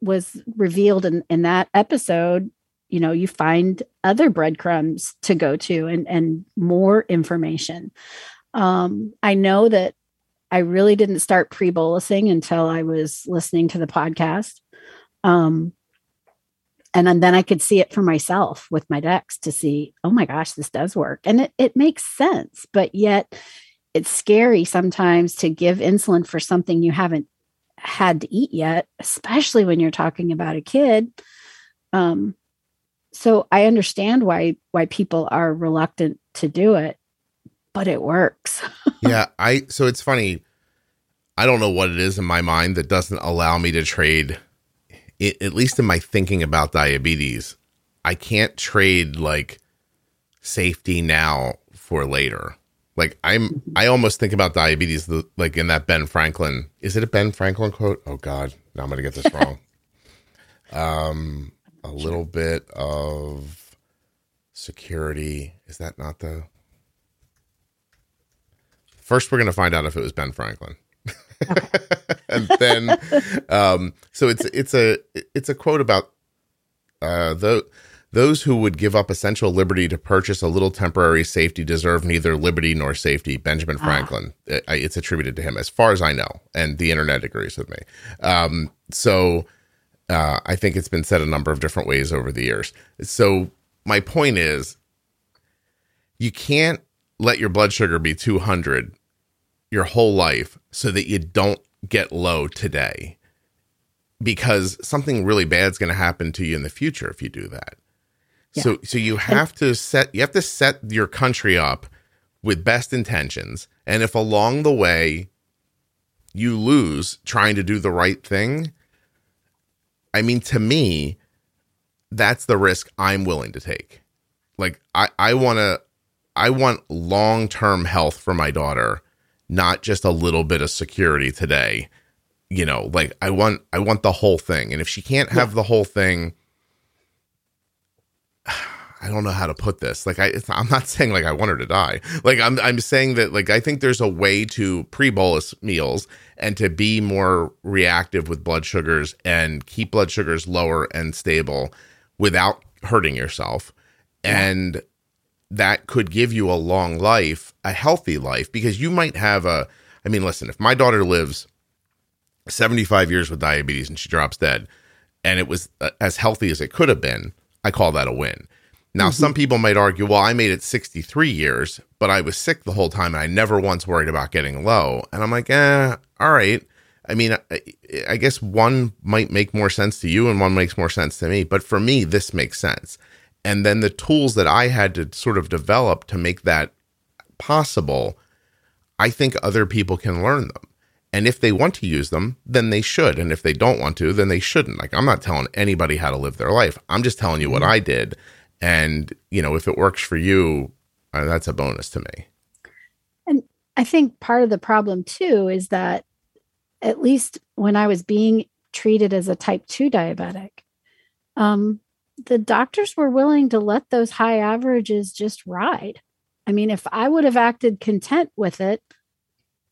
was revealed in in that episode, you know, you find other breadcrumbs to go to and and more information. Um, I know that I really didn't start pre bolusing until I was listening to the podcast. Um, and then, I could see it for myself with my Dex to see, oh my gosh, this does work. And it, it makes sense, but yet it's scary sometimes to give insulin for something you haven't had to eat yet, especially when you're talking about a kid. Um, so I understand why why people are reluctant to do it, but it works. (laughs) yeah, I so it's funny. I don't know what it is in my mind that doesn't allow me to trade it, at least in my thinking about diabetes. I can't trade like safety now for later. Like I'm I almost think about diabetes the, like in that Ben Franklin. Is it a Ben Franklin quote? Oh god, now I'm going to get this wrong. (laughs) um a little bit of security. Is that not the First, we're going to find out if it was Ben Franklin, (laughs) and then, um, so it's it's a it's a quote about uh, the, those who would give up essential liberty to purchase a little temporary safety deserve neither liberty nor safety. Benjamin Franklin. It- it's attributed to him, as far as I know, and the internet agrees with me. Um, so uh, I think it's been said a number of different ways over the years. So my point is, you can't let your blood sugar be 200 your whole life so that you don't get low today because something really bad's going to happen to you in the future if you do that. So so you have to set you have to set your country up with best intentions and if along the way you lose trying to do the right thing I mean to me that's the risk I'm willing to take. Like I I want to I want long-term health for my daughter, not just a little bit of security today. You know, like I want I want the whole thing. And if she can't have the whole thing, (sighs) I don't know how to put this. Like I it's, I'm not (laughs) saying like I want her to die. Like I'm I'm saying that like I think there's a way to pre-bolus meals and to be more reactive with blood sugars and keep blood sugars lower and stable without hurting yourself. And that could give you a long life, a healthy life, because you might have a. I mean, listen, if my daughter lives 75 years with diabetes and she drops dead, and it was uh, as healthy as it could have been, I call that a win. Now, some people might argue, well, I made it 63 years, but I was sick the whole time and I never once worried about getting low. And I'm like, eh, all right. I mean, I, I guess one might make more sense to you and one makes more sense to me. But for me, this makes sense. And then the tools that I had to sort of develop to make that possible I think other people can learn them. And if they want to use them, then they should. And if they don't want to, then they shouldn't. Like, I'm not telling anybody how to live their life. I'm just telling you what I did. And, you know, if it works for you, uh, that's a bonus to me. And I think part of the problem too is that at least when I was being treated as a type 2 diabetic, um, the doctors were willing to let those high averages just ride. I mean, if I would have acted content with it,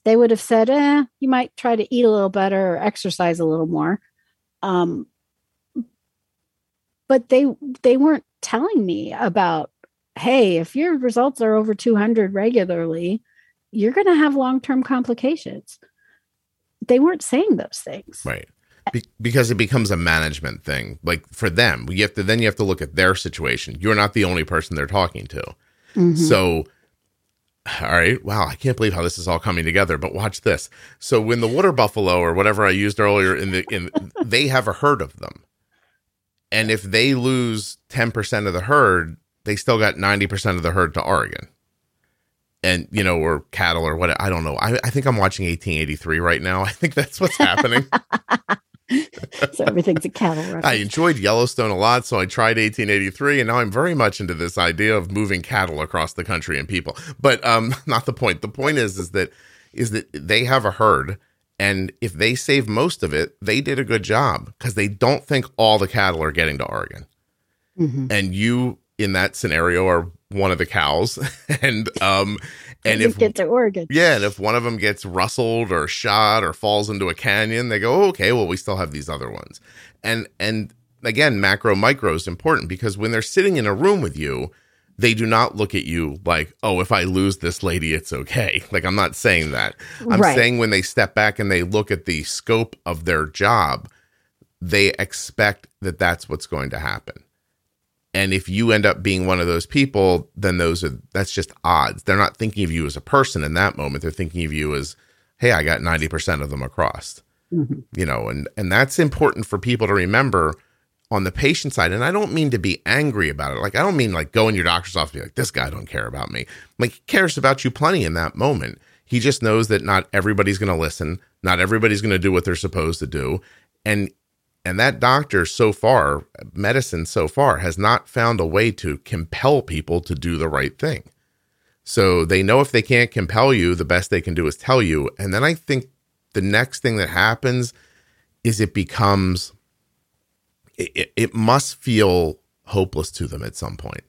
they would have said, eh, you might try to eat a little better or exercise a little more. Um, but they they weren't telling me about, hey, if your results are over 200 regularly, you're going to have long-term complications. They weren't saying those things. Right. Be- because it becomes a management thing. Like for them, you have to then you have to look at their situation. You're not the only person they're talking to. Mm-hmm. So all right, wow, I can't believe how this is all coming together. But watch this. So when the water buffalo or whatever I used earlier in the in they have a herd of them. And if they lose 10% of the herd, they still got 90% of the herd to Oregon. And, you know, or cattle or what, I don't know. I, I think I'm watching 1883 right now. (laughs) I think that's what's happening. (laughs) (laughs) so everything's a cattle reference. I enjoyed Yellowstone a lot, so I tried 1883, and now I'm very much into this idea of moving cattle across the country and people. But um, (laughs) not the point. The point is, is that is that they have a herd, and if they save most of it, they did a good job because they don't think all the cattle are getting to Oregon. Mm-hmm. And you, in that scenario, are one of the cows, (laughs) and um, and if get to Oregon, yeah, and if one of them gets rustled or shot or falls into a canyon, they go, oh, okay, well, we still have these other ones, and and again, macro micro is important because when they're sitting in a room with you, they do not look at you like, oh, if I lose this lady, it's okay. (laughs) Like I'm not saying that. I'm right. saying when they step back and they look at the scope of their job, they expect that that's what's going to happen. And if you end up being one of those people, then those are that's just odds. They're not thinking of you as a person in that moment. They're thinking of you as, hey, I got 90% of them across. Mm-hmm. You know, and and that's important for people to remember on the patient side. And I don't mean to be angry about it. Like I don't mean like go in your doctor's office and be like, this guy don't care about me. Like he cares about you plenty in that moment. He just knows that not everybody's gonna listen, not everybody's gonna do what they're supposed to do. And and that doctor, so far, medicine so far, has not found a way to compel people to do the right thing. So they know if they can't compel you, the best they can do is tell you. And then I think the next thing that happens is it becomes, it, it must feel hopeless to them at some point.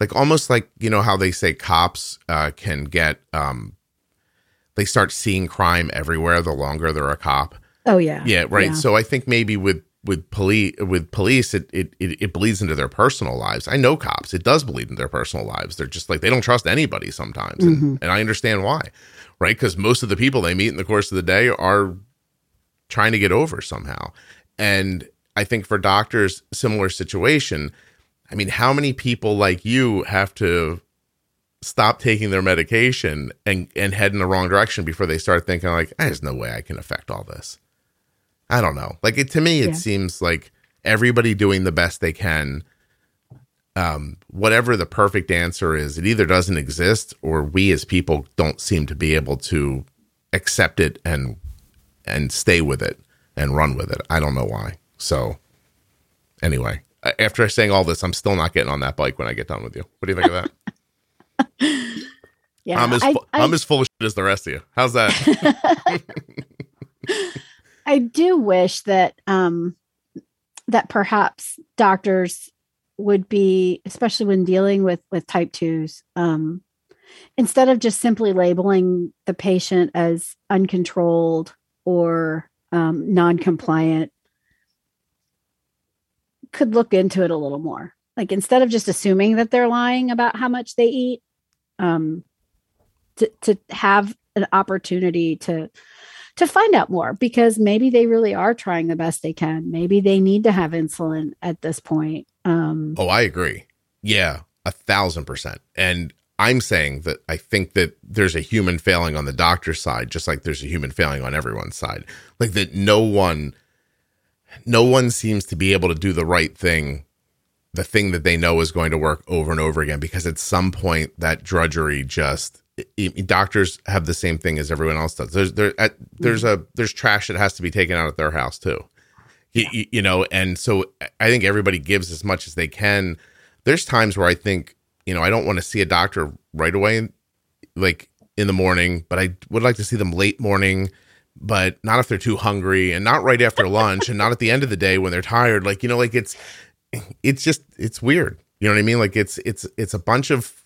Like almost like, you know, how they say cops uh, can get, um, they start seeing crime everywhere the longer they're a cop Oh yeah. Yeah, right. Yeah. So I think maybe with with police with police it, it it it bleeds into their personal lives. I know cops. It does bleed into their personal lives. They're just like they don't trust anybody sometimes. And, mm-hmm. and I understand why. Right? Cuz most of the people they meet in the course of the day are trying to get over somehow. And I think for doctors similar situation. I mean, how many people like you have to stop taking their medication and and head in the wrong direction before they start thinking like, "There's no way I can affect all this." I don't know. Like it, to me, it yeah. seems like everybody doing the best they can. Um, whatever the perfect answer is, it either doesn't exist or we as people don't seem to be able to accept it and and stay with it and run with it. I don't know why. So anyway, after saying all this, I'm still not getting on that bike when I get done with you. What do you think of that? (laughs) yeah, I'm as I, I, I'm as full of shit as the rest of you. How's that? (laughs) (laughs) I do wish that um that perhaps doctors would be especially when dealing with with type 2s um instead of just simply labeling the patient as uncontrolled or um, non-compliant could look into it a little more. Like instead of just assuming that they're lying about how much they eat um to to have an opportunity to to find out more because maybe they really are trying the best they can. Maybe they need to have insulin at this point. Um, oh, I agree. Yeah, a thousand percent. And I'm saying that I think that there's a human failing on the doctor's side, just like there's a human failing on everyone's side. Like that no one, no one seems to be able to do the right thing, the thing that they know is going to work over and over again, because at some point that drudgery just doctors have the same thing as everyone else does. There's there at, there's a there's trash that has to be taken out at their house too. You, you, you know, and so I think everybody gives as much as they can. There's times where I think, you know, I don't want to see a doctor right away, like in the morning, but I would like to see them late morning, but not if they're too hungry and not right after lunch and not at the end of the day when they're tired. Like, you know, like it's, it's just, it's weird. You know what I mean? Like it's, it's, it's a bunch of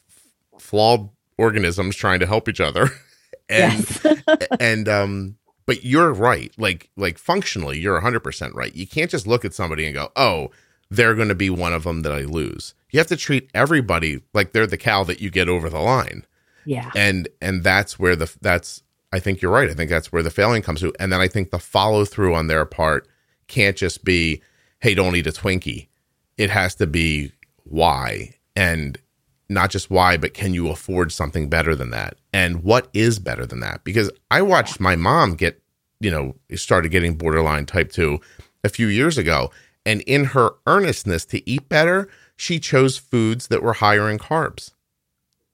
flawed organisms trying to help each other. (laughs) and, yes. (laughs) and, um, but you're right. Like, like functionally, you're 100% right. You can't just look at somebody and go, oh, they're going to be one of them that I lose. You have to treat everybody like they're the cow that you get over the line. Yeah. And and that's where the that's I think you're right. I think that's where the failing comes to. And then I think the follow through on their part can't just be, hey, don't eat a Twinkie. It has to be why. And not just why, but can you afford something better than that? And what is better than that? Because I watched my mom get, you know, started getting borderline type 2 a few years ago. And in her earnestness to eat better, she chose foods that were higher in carbs.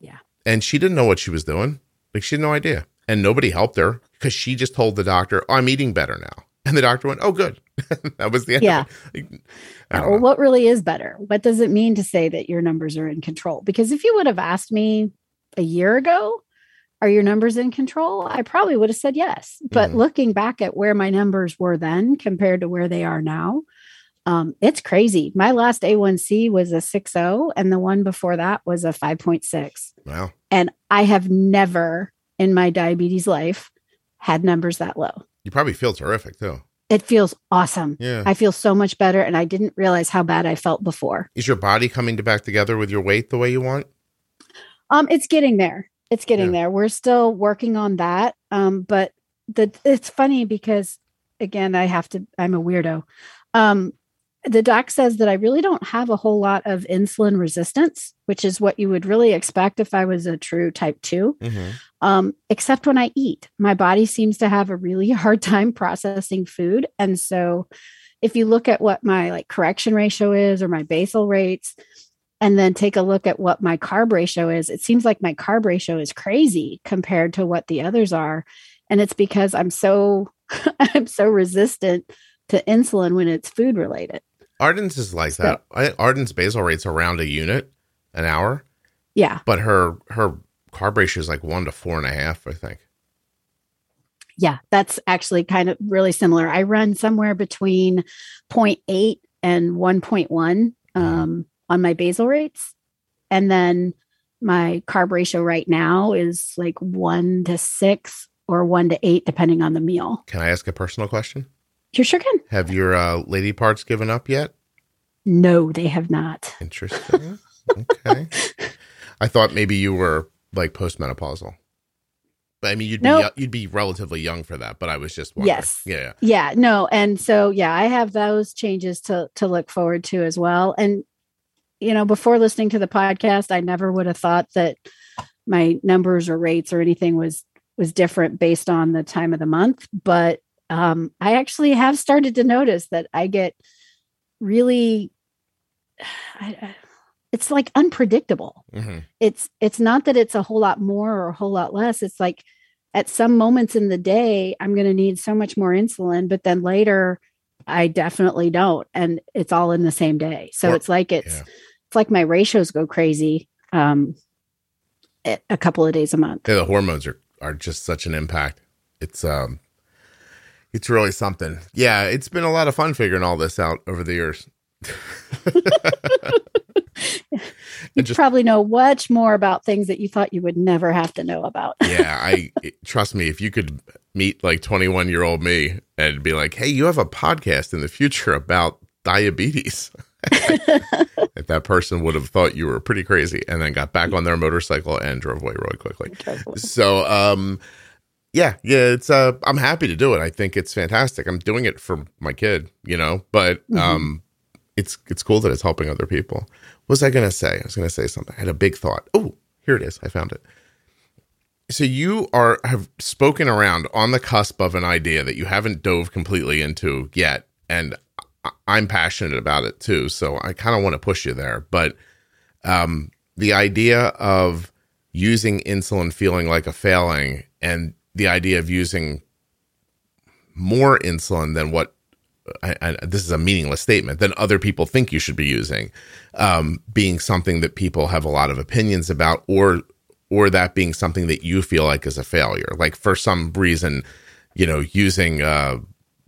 Yeah. And she didn't know what she was doing. Like she had no idea. And nobody helped her because she just told the doctor, oh, I'm eating better now. And the doctor went, Oh, good. (laughs) that was the end. Yeah. Well, what really is better? What does it mean to say that your numbers are in control? Because if you would have asked me a year ago, are your numbers in control? I probably would have said yes. But mm. looking back at where my numbers were then compared to where they are now, um, it's crazy. My last A1C was a 6.0, and the one before that was a 5.6. Wow. And I have never in my diabetes life had numbers that low. You probably feel terrific too. It feels awesome. Yeah. I feel so much better and I didn't realize how bad I felt before. Is your body coming to back together with your weight the way you want? Um it's getting there. It's getting yeah. there. We're still working on that. Um but the it's funny because again I have to I'm a weirdo. Um the doc says that I really don't have a whole lot of insulin resistance, which is what you would really expect if I was a true type 2. Mm-hmm. Um, except when I eat, my body seems to have a really (laughs) hard time processing food. And so if you look at what my like correction ratio is or my basal rates, and then take a look at what my carb ratio is, it seems like my carb ratio is crazy compared to what the others are. And it's because I'm so (laughs) I'm so resistant to insulin when it's food related. Arden's is like so, that. I, Arden's basal rate's around a unit an hour. Yeah. But her her carb ratio is like one to four and a half, I think. Yeah, that's actually kind of really similar. I run somewhere between 0.8 and 1.1 mm-hmm. um, on my basal rates. And then my carb ratio right now is like one to six or one to eight, depending on the meal. Can I ask a personal question? You sure can. Have your uh, lady parts given up yet? No, they have not. Interesting. okay. I thought maybe you were like postmenopausal. But I mean, you'd nope. be you'd be relatively young for that. But I was just wondering. yes, yeah, yeah, no, and so yeah, I have those changes to to look forward to as well. And you know, before listening to the podcast, I never would have thought that my numbers or rates or anything was was different based on the time of the month. But um, I actually have started to notice that I get really. (sighs) I, it's like unpredictable. Mm-hmm. It's it's not that it's a whole lot more or a whole lot less. It's like at some moments in the day I'm going to need so much more insulin, but then later I definitely don't, and it's all in the same day. So it's like it's yeah. it's like my ratios go crazy um, a couple of days a month. Yeah, the hormones are are just such an impact. It's um it's really something. Yeah, it's been a lot of fun figuring all this out over the years. (laughs) you just, probably know much more about things that you thought you would never have to know about. yeah, I trust me. If you could meet like 21 year old me and be like, "Hey, you have a podcast in the future about diabetes," (laughs) if that person would have thought you were pretty crazy, and then got back on their motorcycle and drove away really quickly. So, um, yeah, yeah, it's uh, I'm happy to do it. I think it's fantastic. I'm doing it for my kid, you know, but mm-hmm. um, it's it's cool that it's helping other people. What was I going to say? I was going to say something. I had a big thought. Oh, here it is. I found it. So you are have spoken around on the cusp of an idea that you haven't dove completely into yet, and I'm passionate about it too. So I kind of want to push you there. But um, the idea of using insulin feeling like a failing and the idea of using more insulin than what I, I, this is a meaningless statement than other people think you should be using um, being something that people have a lot of opinions about or or that being something that you feel like is a failure. Like for some reason you know using uh,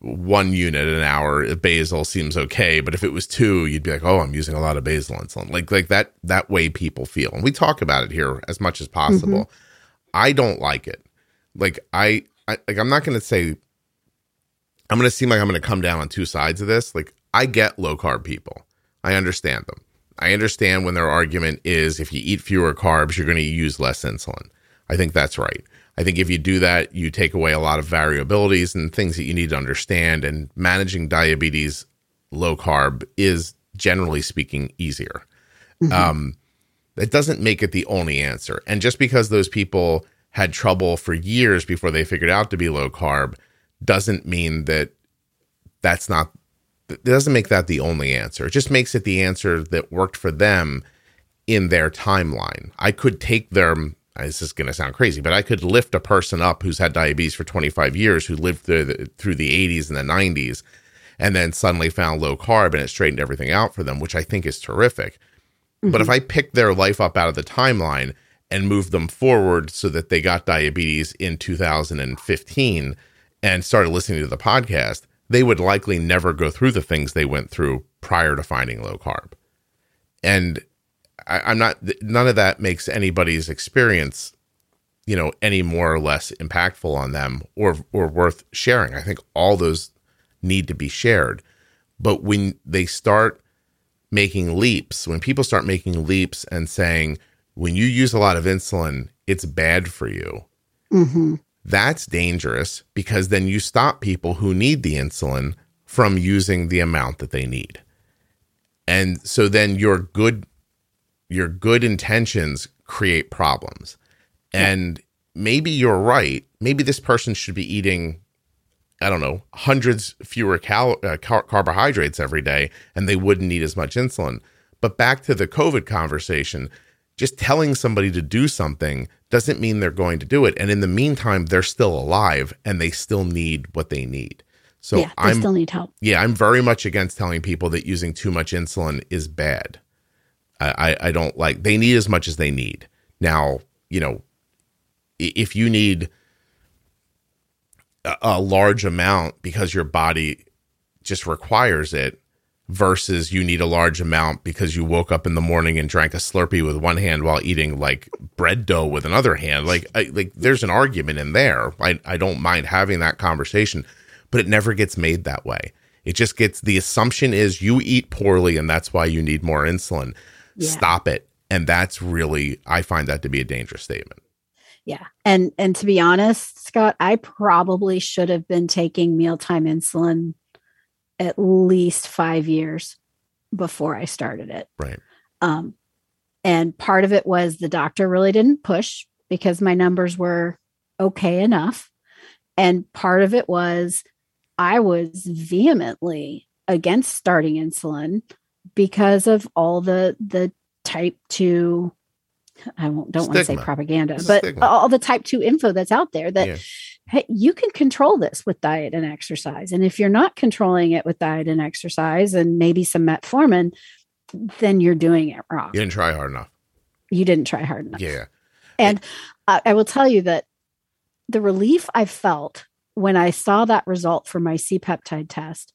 one unit an hour basal seems okay but if it was two you'd be like oh i'm using a lot of basal insulin. Like like that that way people feel. And we talk about it here as much as possible. Mm-hmm. i don't like it like I, I like i'm not going to say i'm going to seem like i'm going to come down on two sides of this like i get low carb people i understand them i understand when their argument is if you eat fewer carbs you're going to use less insulin i think that's right I think if you do that, you take away a lot of variabilities and things that you need to understand. And managing diabetes low carb is generally speaking easier. Mm-hmm. Um, it doesn't make it the only answer. And just because those people had trouble for years before they figured out to be low carb doesn't mean that that's not, it doesn't make that the only answer. It just makes it the answer that worked for them in their timeline. I could take them this is going to sound crazy, but I could lift a person up who's had diabetes for 25 years, who lived through the, through the 80s and the 90s, and then suddenly found low carb and it straightened everything out for them, which I think is terrific. Mm-hmm. But if I pick their life up out of the timeline and move them forward so that they got diabetes in 2015 and started listening to the podcast, they would likely never go through the things they went through prior to finding low carb. And I, am not none of that makes anybody's experience, you know, any more or less impactful on them or or worth sharing. I think all those need to be shared. But when they start making leaps, when people start making leaps and saying, when you use a lot of insulin, it's bad for you. Mm-hmm. That's dangerous because then you stop people who need the insulin from using the amount that they need. And so then your good your good intentions create problems. And maybe you're right. Maybe this person should be eating, I don't know, hundreds fewer cal- uh, car- carbohydrates every day and they wouldn't need as much insulin. But back to the COVID conversation, just telling somebody to do something doesn't mean they're going to do it. And in the meantime, they're still alive and they still need what they need. So yeah, I still need help. Yeah, I'm very much against telling people that using too much insulin is bad. I, I don't like they need as much as they need. Now, you know, if you need a, a large amount because your body just requires it versus you need a large amount because you woke up in the morning and drank a slurpee with one hand while eating like bread dough with another hand like I, like there's an argument in there I, I don't mind having that conversation but it never gets made that way it just gets the assumption is you eat poorly and that's why you need more insulin yeah. stop it. And that's really, I find that to be a dangerous statement. Yeah. And and to be honest, Scott, I probably should have been taking mealtime insulin at least five years before I started it. Right. Um, and part of it was the doctor really didn't push because my numbers were okay enough. And part of it was I was vehemently against starting insulin because of all the the type 2 I won't, don't want to say propaganda, but Stigma. all the type 2 info that's out there that yeah. Hey, you can control this with diet and exercise. And if you're not controlling it with diet and exercise and maybe some metformin, then you're doing it wrong. You didn't try hard enough. You didn't try hard enough. Yeah. And I, I will tell you that the relief I felt when I saw that result for my C peptide test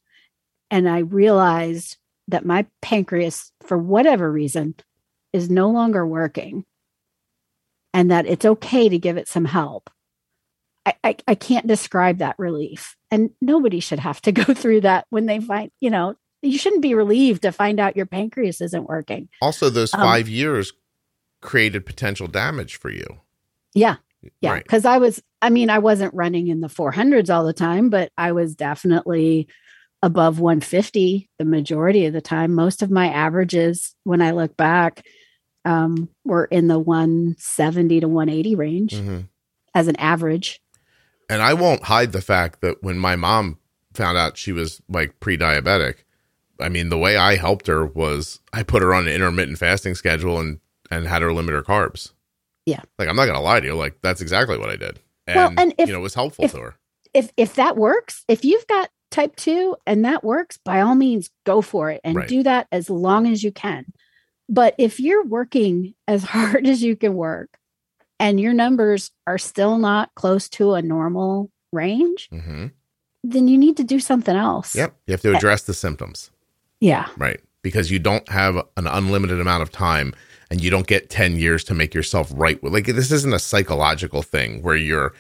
and I realized that my pancreas, for whatever reason, is no longer working and that it's okay to give it some help. I, I, I, can't describe that relief. And nobody should have to (laughs) go through that when they find, you know, you shouldn't be relieved to find out your pancreas isn't working. Also, those um, five um, years created potential damage for you. Yeah. Yeah. Right. Cause I was, I mean, I wasn't running in the 400s all the time, but I was definitely above 150 the majority of the time. Most of my averages, when I look back, um, were in the 170 to 180 range mm-hmm. as an average. And I won't hide the fact that when my mom found out she was like pre diabetic, I mean, the way I helped her was I put her on an intermittent fasting schedule and, and had her limit her carbs. Yeah. Like I'm not gonna lie to you, like that's exactly what I did. And, Well, and if- you know, it was helpful if- to her. if if that works, if you've got type 2 and that works, by all means go for it and Right. do that as long as you can. But if you're working as (laughs) hard as you can work and your numbers are still not close to a normal range, hmm then you need to do something else. Yep. You have to address the symptoms, Yeah. right? Because you don't have an unlimited amount of time and you don't get 10 years to make yourself right. Like this isn't a psychological thing where you're,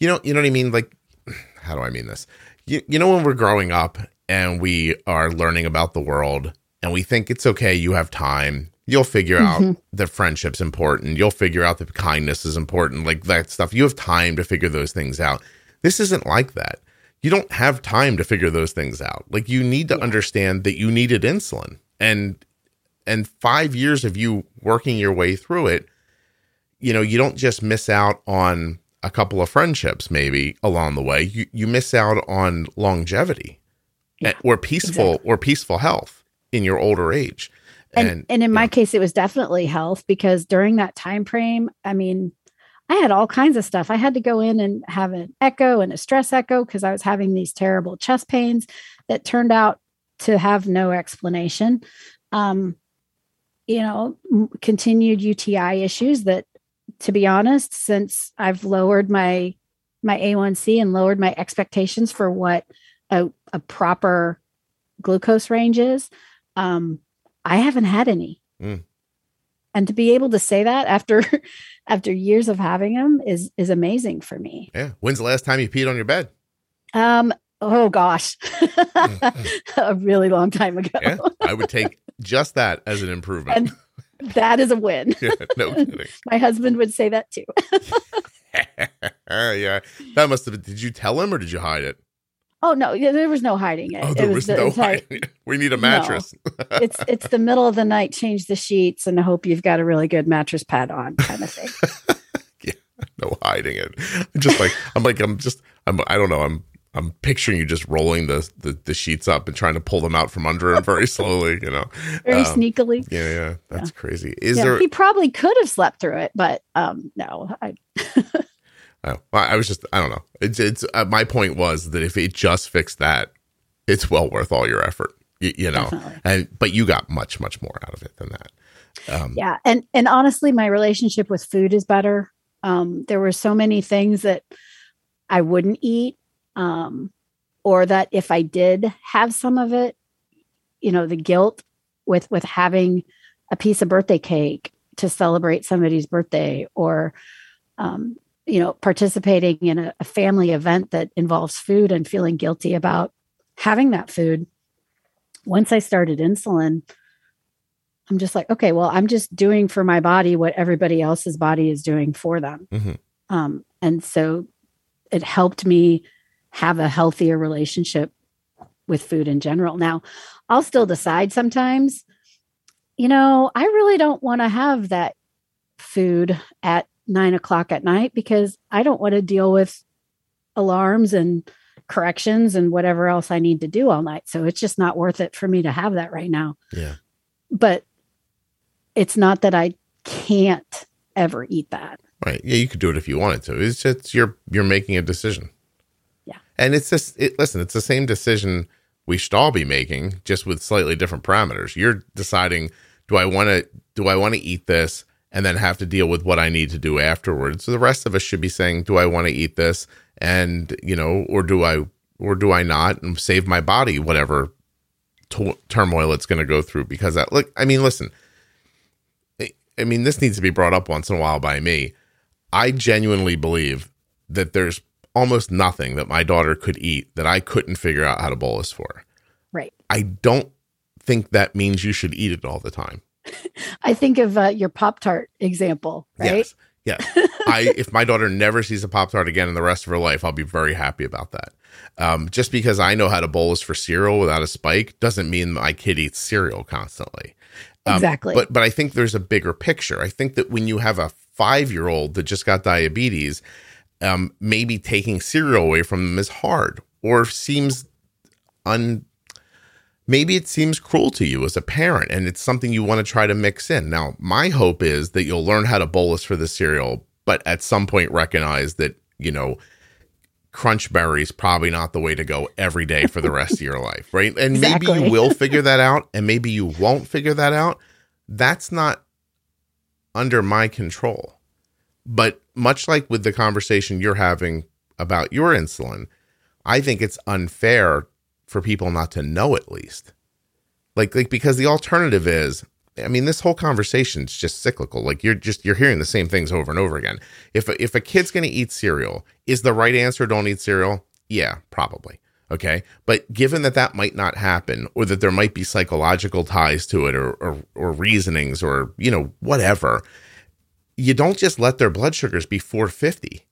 you know, you know what I mean? Like, (sighs) how do I mean this? You, you know, when we're growing up and we are learning about the world and we think it's okay, you have time. You'll figure out Mhm. that friendship's important. You'll figure out that kindness is important, like that stuff. You have time to figure those things out. This isn't like that. You don't have time to figure those things out. Like you need to Yeah. understand that you needed insulin and and 5 years of you working your way through it, you know, you don't just miss out on a couple of friendships maybe along the way. You you miss out on longevity Yeah, or peaceful exactly. or peaceful health in your older age. And and, in yeah. my case it was definitely health because during that time frame i mean i had all kinds of stuff i had to go in and have an echo and a stress echo because i was having these terrible chest pains that turned out to have no explanation um you know m- continued uti issues that to be honest since i've lowered my my a1c and lowered my expectations for what a, a proper glucose range is um I haven't had any. Mm. And to be able to say that after (laughs) after years of having them is is amazing for me. Yeah. When's the last time you peed on your bed? Um oh gosh. (laughs) a really long time ago. Yeah. I would take just that as an improvement. And that is a win. (laughs) yeah, no kidding. My husband would say that too. yeah. That must have been, did you tell him or did you hide it? Oh no, yeah, there was no hiding it. Oh, it there was no entire- hiding it. We need a mattress. it's it's the middle of the night, change the sheets and hope you've got a really good mattress pad on kind of thing. (laughs) yeah, no hiding it. I'm just like I'm like I'm just I'm I don't know. I'm I'm picturing you just rolling the, the the sheets up and trying to pull them out from under him very (laughs) slowly, you know. Very Um, sneakily. Yeah, yeah. That's crazy. Is Yeah, there he probably could have slept through it, but um no, I (laughs) Well, I was just, I don't know. It's, it's, uh, my point was that if it just fixed that, it's well worth all your effort, you, you know, Definitely. and, but you got much, much more out of it than that. Um, yeah and and honestly my relationship with food is better um there were so many things that i wouldn't eat um or that if i did have some of it you know the guilt with with having a piece of birthday cake to celebrate somebody's birthday or um you know participating in a, a family event that involves food and feeling guilty about having that food once i started insulin I'm just like, okay, well, I'm just doing for my body what everybody else's body is doing for them. Mhm. Um, and so it helped me have a healthier relationship with food in general. Now, I'll still decide sometimes, you know, I really don't want to have that food at nine o'clock at night because I don't want to deal with alarms and corrections and whatever else I need to do all night. So it's just not worth it for me to have that right now yeah. but it's not that I can't ever eat that. Right. Yeah. You could do it if you wanted to. It's just, you're, you're making a decision. Yeah. And it's just, it, listen, it's the same decision we should all be making just with slightly different parameters. You're deciding, do I want to, do I want to eat this and then have to deal with what I need to do afterwards? So the rest of us should be saying, do I want to eat this? And, you know, or do I, or do I not and save my body whatever to- turmoil it's going to go through? Because that, look, I mean, listen, I- I mean, this needs to be brought up once in a while by me. I genuinely believe that there's almost nothing that my daughter could eat that I couldn't figure out how to bolus for. Right. I don't think that means you should eat it all the time. I think of uh, your Pop Tart example, right? Yes. Yes. I (laughs) if my daughter never sees a Pop Tart again in the rest of her life, I'll be very happy about that. Um, just because I know how to bolus for cereal without a spike doesn't mean my kid eats cereal constantly. Um, exactly. But but I think there's a bigger picture. I think that when you have a five year old that just got diabetes, um, maybe taking cereal away from them is hard or seems un maybe it seems cruel to you as a parent and it's something you want to try to mix in. Now, my hope is that you'll learn how to bolus for the cereal, but at some point recognize that, you know, crunch berries probably not the way to go every day for the rest of your life, (laughs) right? And Exactly. maybe you will figure that out (laughs) and maybe you won't figure that out. That's not under my control. But much like with the conversation you're having about your insulin, I think it's unfair for people not to know at least. Like like because the alternative is I mean this whole conversation is just cyclical. Like you're just you're hearing the same things over and over again. If a, if a kid's going to eat cereal, is the right answer don't eat cereal? Yeah, probably. Okay. But given that that might not happen or that there might be psychological ties to it or or, or reasonings or you know whatever, you don't just let their blood sugars be 450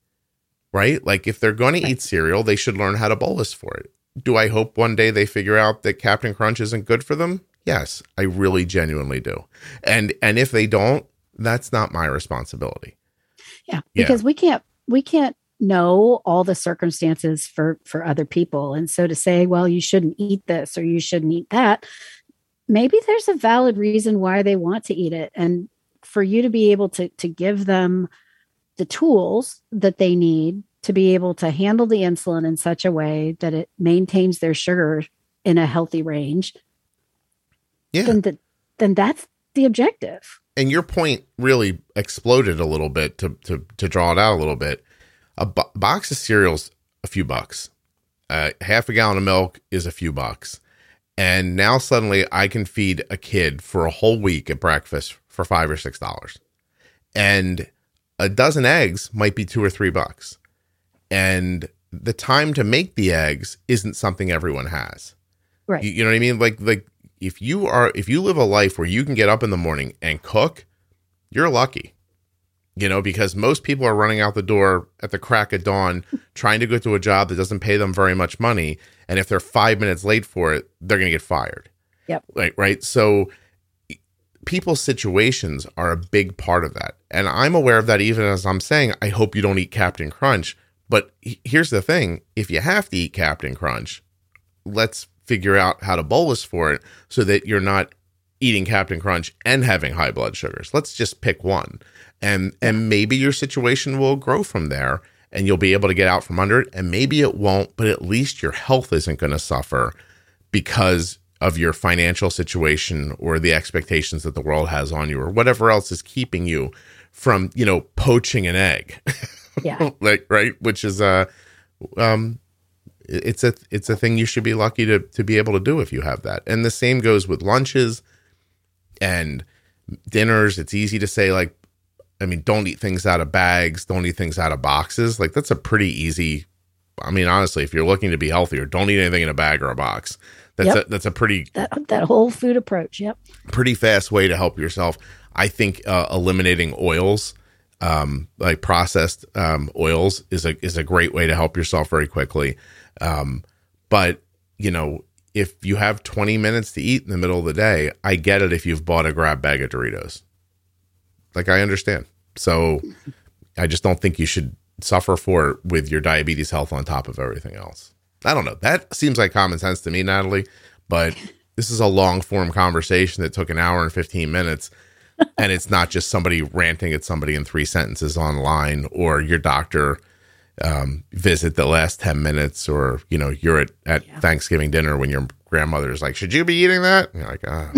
right? Like if they're going to eat cereal, they should learn how to bolus for it. Do I hope one day they figure out that Captain Crunch isn't good for them? Yes, I really genuinely do. And and if they don't, that's not my responsibility. Yeah, Yeah. because we can't we can't know all the circumstances for for other people, and so to say, well, you shouldn't eat this or you shouldn't eat that. Maybe there's a valid reason why they want to eat it, and for you to be able to to give them the tools that they need to be able to handle the insulin in such a way that it maintains their sugar in a healthy range, Yeah. then the, then that's the objective. and your point really exploded a little bit to to to draw it out a little bit. A bo- box of cereals, a few bucks. Uh, half a gallon of milk is a few bucks, and now suddenly I can feed a kid for a whole week at breakfast for five or six dollars, and a dozen eggs might be two or three bucks, and the time to make the eggs isn't something everyone has. Right. You, you know what I mean? Like like if you are if you live a life where you can get up in the morning and cook, you're lucky. You know, because most people are running out the door at the crack of dawn (laughs) trying to go to a job that doesn't pay them very much money. And if they're five minutes late for it, they're going to get fired. Yep. Right. Right. So people's situations are a big part of that. And I'm aware of that even as I'm saying, I hope you don't eat Captain Crunch. But here's the thing if you have to eat Captain Crunch, let's figure out how to bolus for it so that you're not eating Captain Crunch and having high blood sugars. Let's just pick one. And and maybe your situation will grow from there and you'll be able to get out from under it and maybe it won't, but at least your health isn't going to suffer because of your financial situation or the expectations that the world has on you or whatever else is keeping you from, you know, poaching an egg. (laughs) Yeah. (laughs) like right, which is uh um it's a it's a thing you should be lucky to to be able to do if you have that. And the same goes with lunches and dinners. It's easy to say like I mean, don't eat things out of bags, don't eat things out of boxes. Like that's a pretty easy I mean, honestly, if you're looking to be healthier, don't eat anything in a bag or a box. That's Yep. a that's a pretty That that whole food approach. Yep. pretty fast way to help yourself. I think uh, eliminating oils, um, like processed um, oils, is a is a great way to help yourself very quickly. Um, but you know, if you have 20 minutes to eat in the middle of the day, I get it if you've bought a grab bag of Doritos. Like I understand. So I just don't think you should suffer for it with your diabetes health on top of everything else. I don't know. That seems like common sense to me, Natalie, but this is a long form conversation that took an hour and 15 minutes. And it's not just somebody ranting at somebody in three sentences online or your doctor um, visit the last 10 minutes or, you know, you're at, at Yeah. Thanksgiving dinner when your grandmother is like, should you be eating that? And you're like, ah,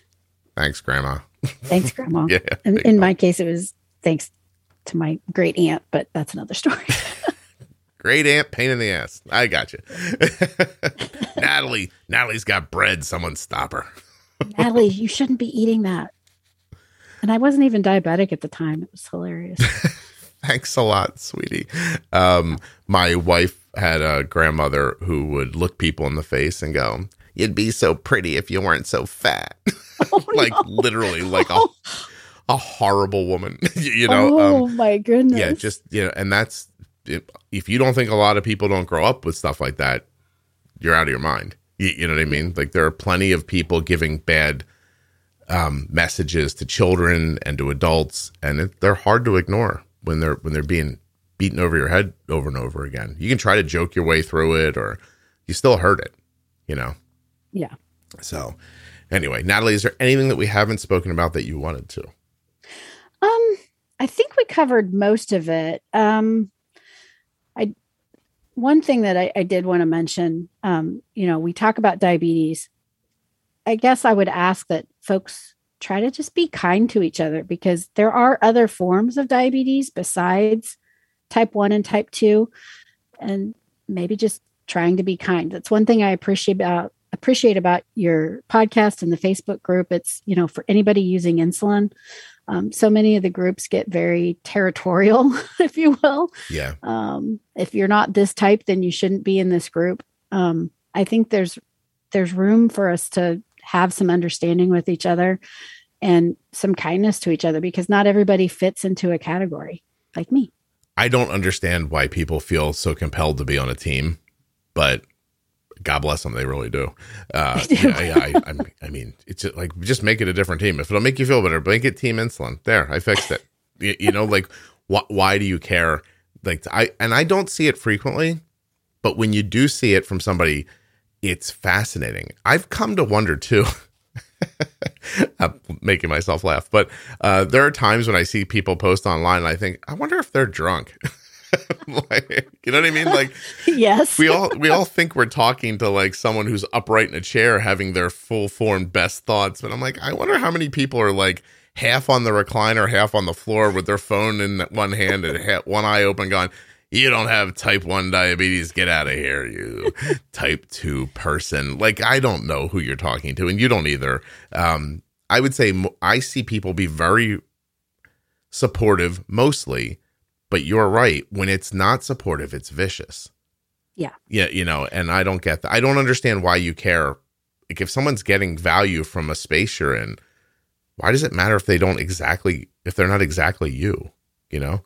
(laughs) thanks, grandma. Thanks, Grandma. (laughs) Yeah. In, in my case, it was thanks to my great aunt, but that's another story. (laughs) Great aunt, pain in the ass. I got you. Natalie, Natalie's got bread. Someone stop her. Natalie, you shouldn't be eating that. And I wasn't even diabetic at the time. It was hilarious. (laughs) Thanks a lot, sweetie. Um, my wife had a grandmother who would look people in the face and go, "You'd be so pretty if you weren't so fat." (laughs) Oh, (laughs) like no. literally, like a a horrible woman. you know, oh um, my goodness. yeah, just you know, and that's if, you don't think a lot of people don't grow up with stuff like that, you're out of your mind. You, you know what I mean? Like there are plenty of people giving bad um, messages to children and to adults, and it, they're hard to ignore when they're when they're being beaten over your head over and over again. You can try to joke your way through it, or you still hurt it. You know. yeah. So, anyway, Natalie, is there anything that we haven't spoken about that you wanted to? Um, I think we covered most of it. Um, I one thing that I, I did want to mention, um, you know, we talk about diabetes. I guess I would ask that folks try to just be kind to each other because there are other forms of diabetes besides type 1 and type 2 and maybe just trying to be kind. That's one thing i appreciate about appreciate about your podcast and the facebook group. It's you know for anybody using insulin um, so many of the groups get very territorial (laughs) if you will. Yeah. um, if you're not this type then you shouldn't be in this group. Um, i think there's there's room for us to have some understanding with each other and some kindness to each other because not everybody fits into a category like me I don't understand why people feel so compelled to be on a team, but God bless them, they really do. Uh, do. Yeah, yeah, I, I mean, it's just like just make it a different team. If it'll make you feel better, make it Team Insulin. There, I fixed it. you, you know, like wh- why do you care? Like I and I don't see it frequently, but when you do see it from somebody, it's fascinating. I've come to wonder too. (laughs) I'm making myself laugh, but uh, there are times when I see people post online, and I think, I wonder if they're drunk. (laughs) like, you know what I mean? Like (laughs) yes we all we all think we're talking to like someone who's upright in a chair, having their full formed best thoughts. But I'm like, I wonder how many people are like half on the recliner, half on the floor with their phone in one hand and one eye open, going. You don't have type 1 diabetes. Get out of here, you (laughs) type 2 person. Like, I don't know who you're talking to, and you don't either. Um, I would say I see people be very supportive mostly, but you're right. When it's not supportive, it's vicious. Yeah. Yeah, you know, and I don't get that. I don't understand why you care. Like if someone's getting value from a space you're in, why does it matter if they don't exactly if they're not exactly you, you know?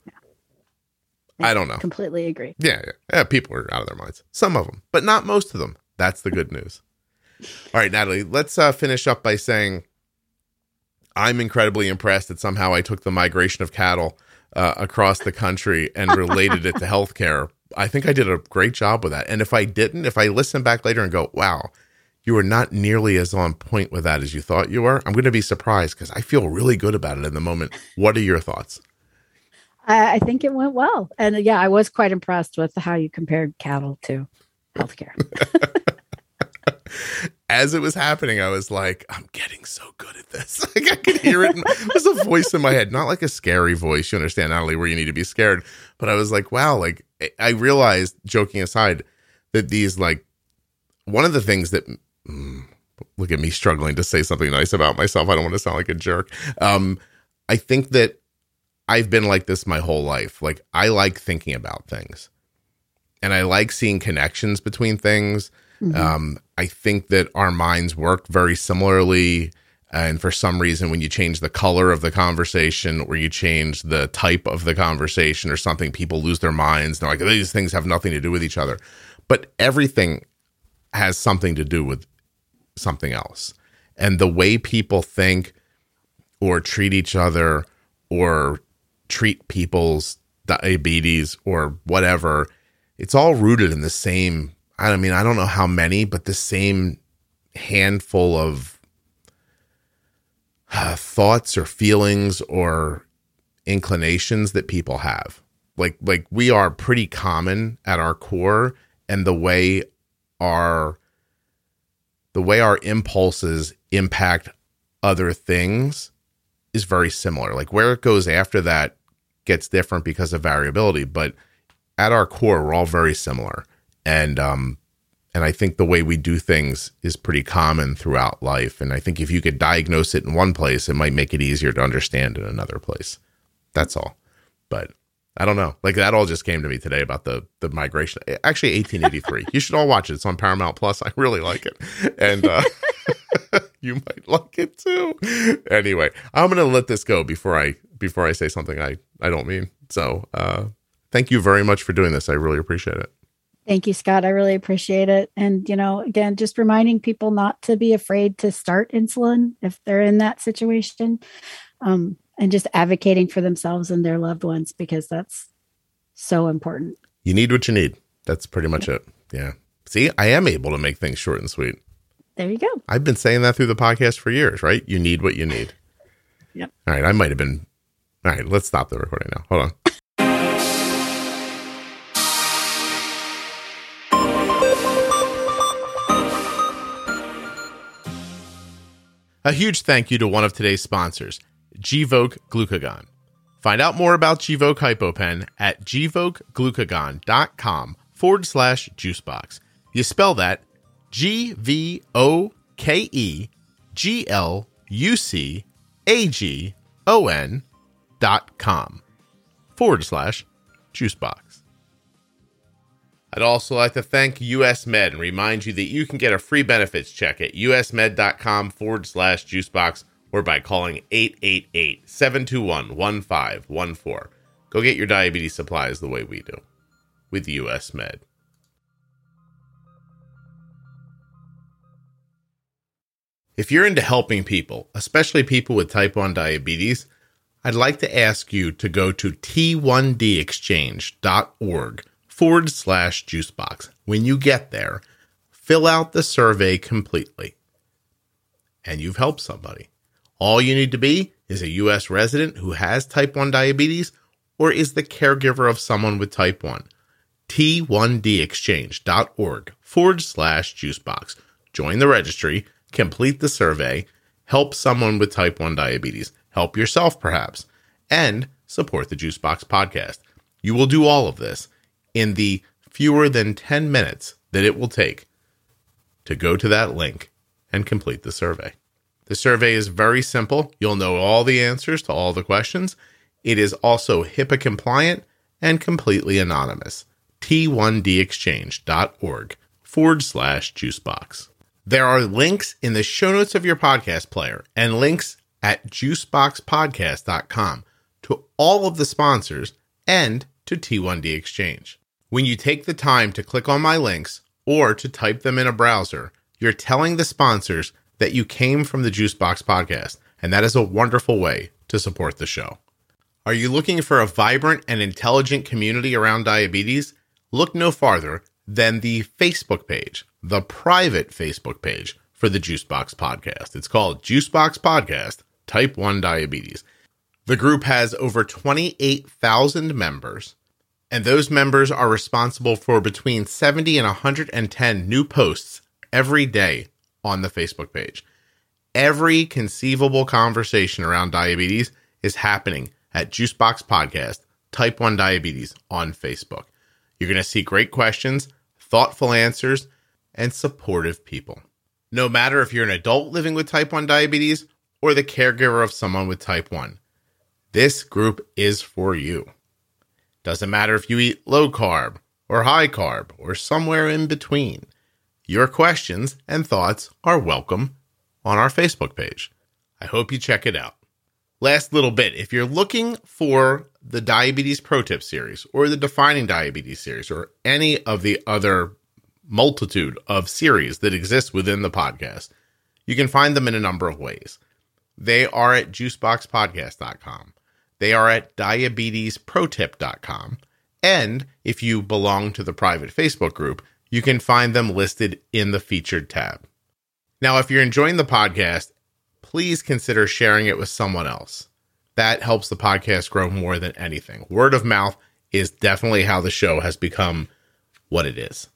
I don't know. completely agree Yeah, yeah, yeah. People are out of their minds. Some of them, but not most of them. That's the good news. All right, Natalie, let's uh, finish up by saying I'm incredibly impressed that somehow I took the migration of cattle uh, across the country and related it to (laughs) healthcare. I think I did a great job with that. And if I didn't, if I listen back later and go, wow, you were not nearly as on point with that as you thought you were, I'm going to be surprised because I feel really good about it in the moment. What are your thoughts? I, I think it went well and uh, yeah i was quite impressed with how you compared cattle to healthcare (laughs) as it was happening, I was like, I'm getting so good at this. (laughs) like I could hear it. There's a voice in my head, not like a scary voice. You understand, Natalie, where you need to be scared. But I was like, wow, like I realized, joking aside, that these like one of the things that mm, look at me struggling to say something nice about myself. I don't want to sound like a jerk. Um, I think that I've been like this my whole life. Like I like thinking about things. And I like seeing connections between things. Um, I think that our minds work very similarly. And for some reason, when you change the color of the conversation or you change the type of the conversation or something, people lose their minds. They're like, these things have nothing to do with each other. But everything has something to do with something else. And the way people think or treat each other or treat people's diabetes or whatever, it's all rooted in the same. I mean, I don't know how many, but the same handful of uh, thoughts or feelings or inclinations that people have. Like, like we are pretty common at our core, and the way our the way our impulses impact other things is very similar. Like where it goes after that gets different because of variability, but at our core, we're all very similar. And um, and I think the way we do things is pretty common throughout life. And I think if you could diagnose it in one place, it might make it easier to understand in another place. That's all. But I don't know. Like that all just came to me today about the the migration. Actually, 1883. you should all watch it. It's on Paramount Plus. I really like it, and uh, (laughs) you might like it too. Anyway, I'm gonna let this go before I before I say something I I don't mean. So, uh, thank you very much for doing this. I really appreciate it. Thank you, Scott. I really appreciate it. And, you know, again, just reminding people not to be afraid to start insulin if they're in that situation um, and just advocating for themselves and their loved ones because that's so important. You need what you need. That's pretty much it. Yeah. See, I am able to make things short and sweet. There you go. I've been saying that through the podcast for years, right? You need what you need. (laughs) Yep. All right. I might have been. All right. Let's stop the recording now. Hold on. (laughs) A huge thank you to one of today's sponsors, Gvoke Glucagon. Find out more about Gvoke HypoPen at gvokeglucagon.com forward slash juicebox. You spell that G V O K E G L U C A G O N dot com forward slash juicebox. I'd also like to thank US Med and remind you that you can get a free benefits check at usmed.com forward slash juicebox or by calling 888 721 1514. Go get your diabetes supplies the way we do with US Med. If you're into helping people, especially people with type 1 diabetes, I'd like to ask you to go to t1dexchange.org forward slash juicebox. When you get there, fill out the survey completely. And you've helped somebody. All you need to be is a U.S. resident who has type 1 diabetes or is the caregiver of someone with type 1. T1dexchange.org forward slash juicebox. Join the registry, complete the survey, help someone with type 1 diabetes, help yourself perhaps, and support the Juicebox podcast. You will do all of this in the fewer than 10 minutes that it will take to go to that link and complete the survey. The survey is very simple. You'll know all the answers to all the questions. It is also HIPAA compliant and completely anonymous. T1dexchange.org forward slash juicebox. There are links in the show notes of your podcast player and links at juiceboxpodcast.com to all of the sponsors and to T1D Exchange. When you take the time to click on my links or to type them in a browser, you're telling the sponsors that you came from the Juicebox podcast, and that is a wonderful way to support the show. Are you looking for a vibrant and intelligent community around diabetes? Look no farther than the Facebook page, the private Facebook page for the Juicebox podcast. It's called Juicebox Podcast Type 1 Diabetes. The group has over 28,000 members and those members are responsible for between 70 and 110 new posts every day on the Facebook page. Every conceivable conversation around diabetes is happening at Juicebox Podcast, Type 1 Diabetes on Facebook. You're going to see great questions, thoughtful answers, and supportive people. No matter if you're an adult living with type 1 diabetes or the caregiver of someone with type 1, this group is for you. Doesn't matter if you eat low carb or high carb or somewhere in between. Your questions and thoughts are welcome on our Facebook page. I hope you check it out. Last little bit if you're looking for the Diabetes Pro Tip series or the Defining Diabetes series or any of the other multitude of series that exist within the podcast, you can find them in a number of ways. They are at juiceboxpodcast.com. They are at diabetesprotip.com. And if you belong to the private Facebook group, you can find them listed in the featured tab. Now, if you're enjoying the podcast, please consider sharing it with someone else. That helps the podcast grow more than anything. Word of mouth is definitely how the show has become what it is.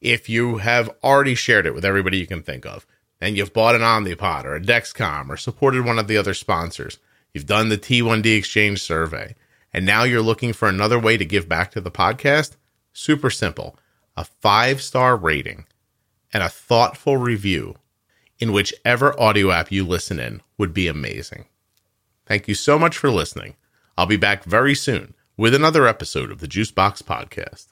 If you have already shared it with everybody you can think of, and you've bought an Omnipod or a Dexcom or supported one of the other sponsors, You've done the T1D Exchange survey, and now you're looking for another way to give back to the podcast? Super simple a five star rating and a thoughtful review in whichever audio app you listen in would be amazing. Thank you so much for listening. I'll be back very soon with another episode of the Juicebox Podcast.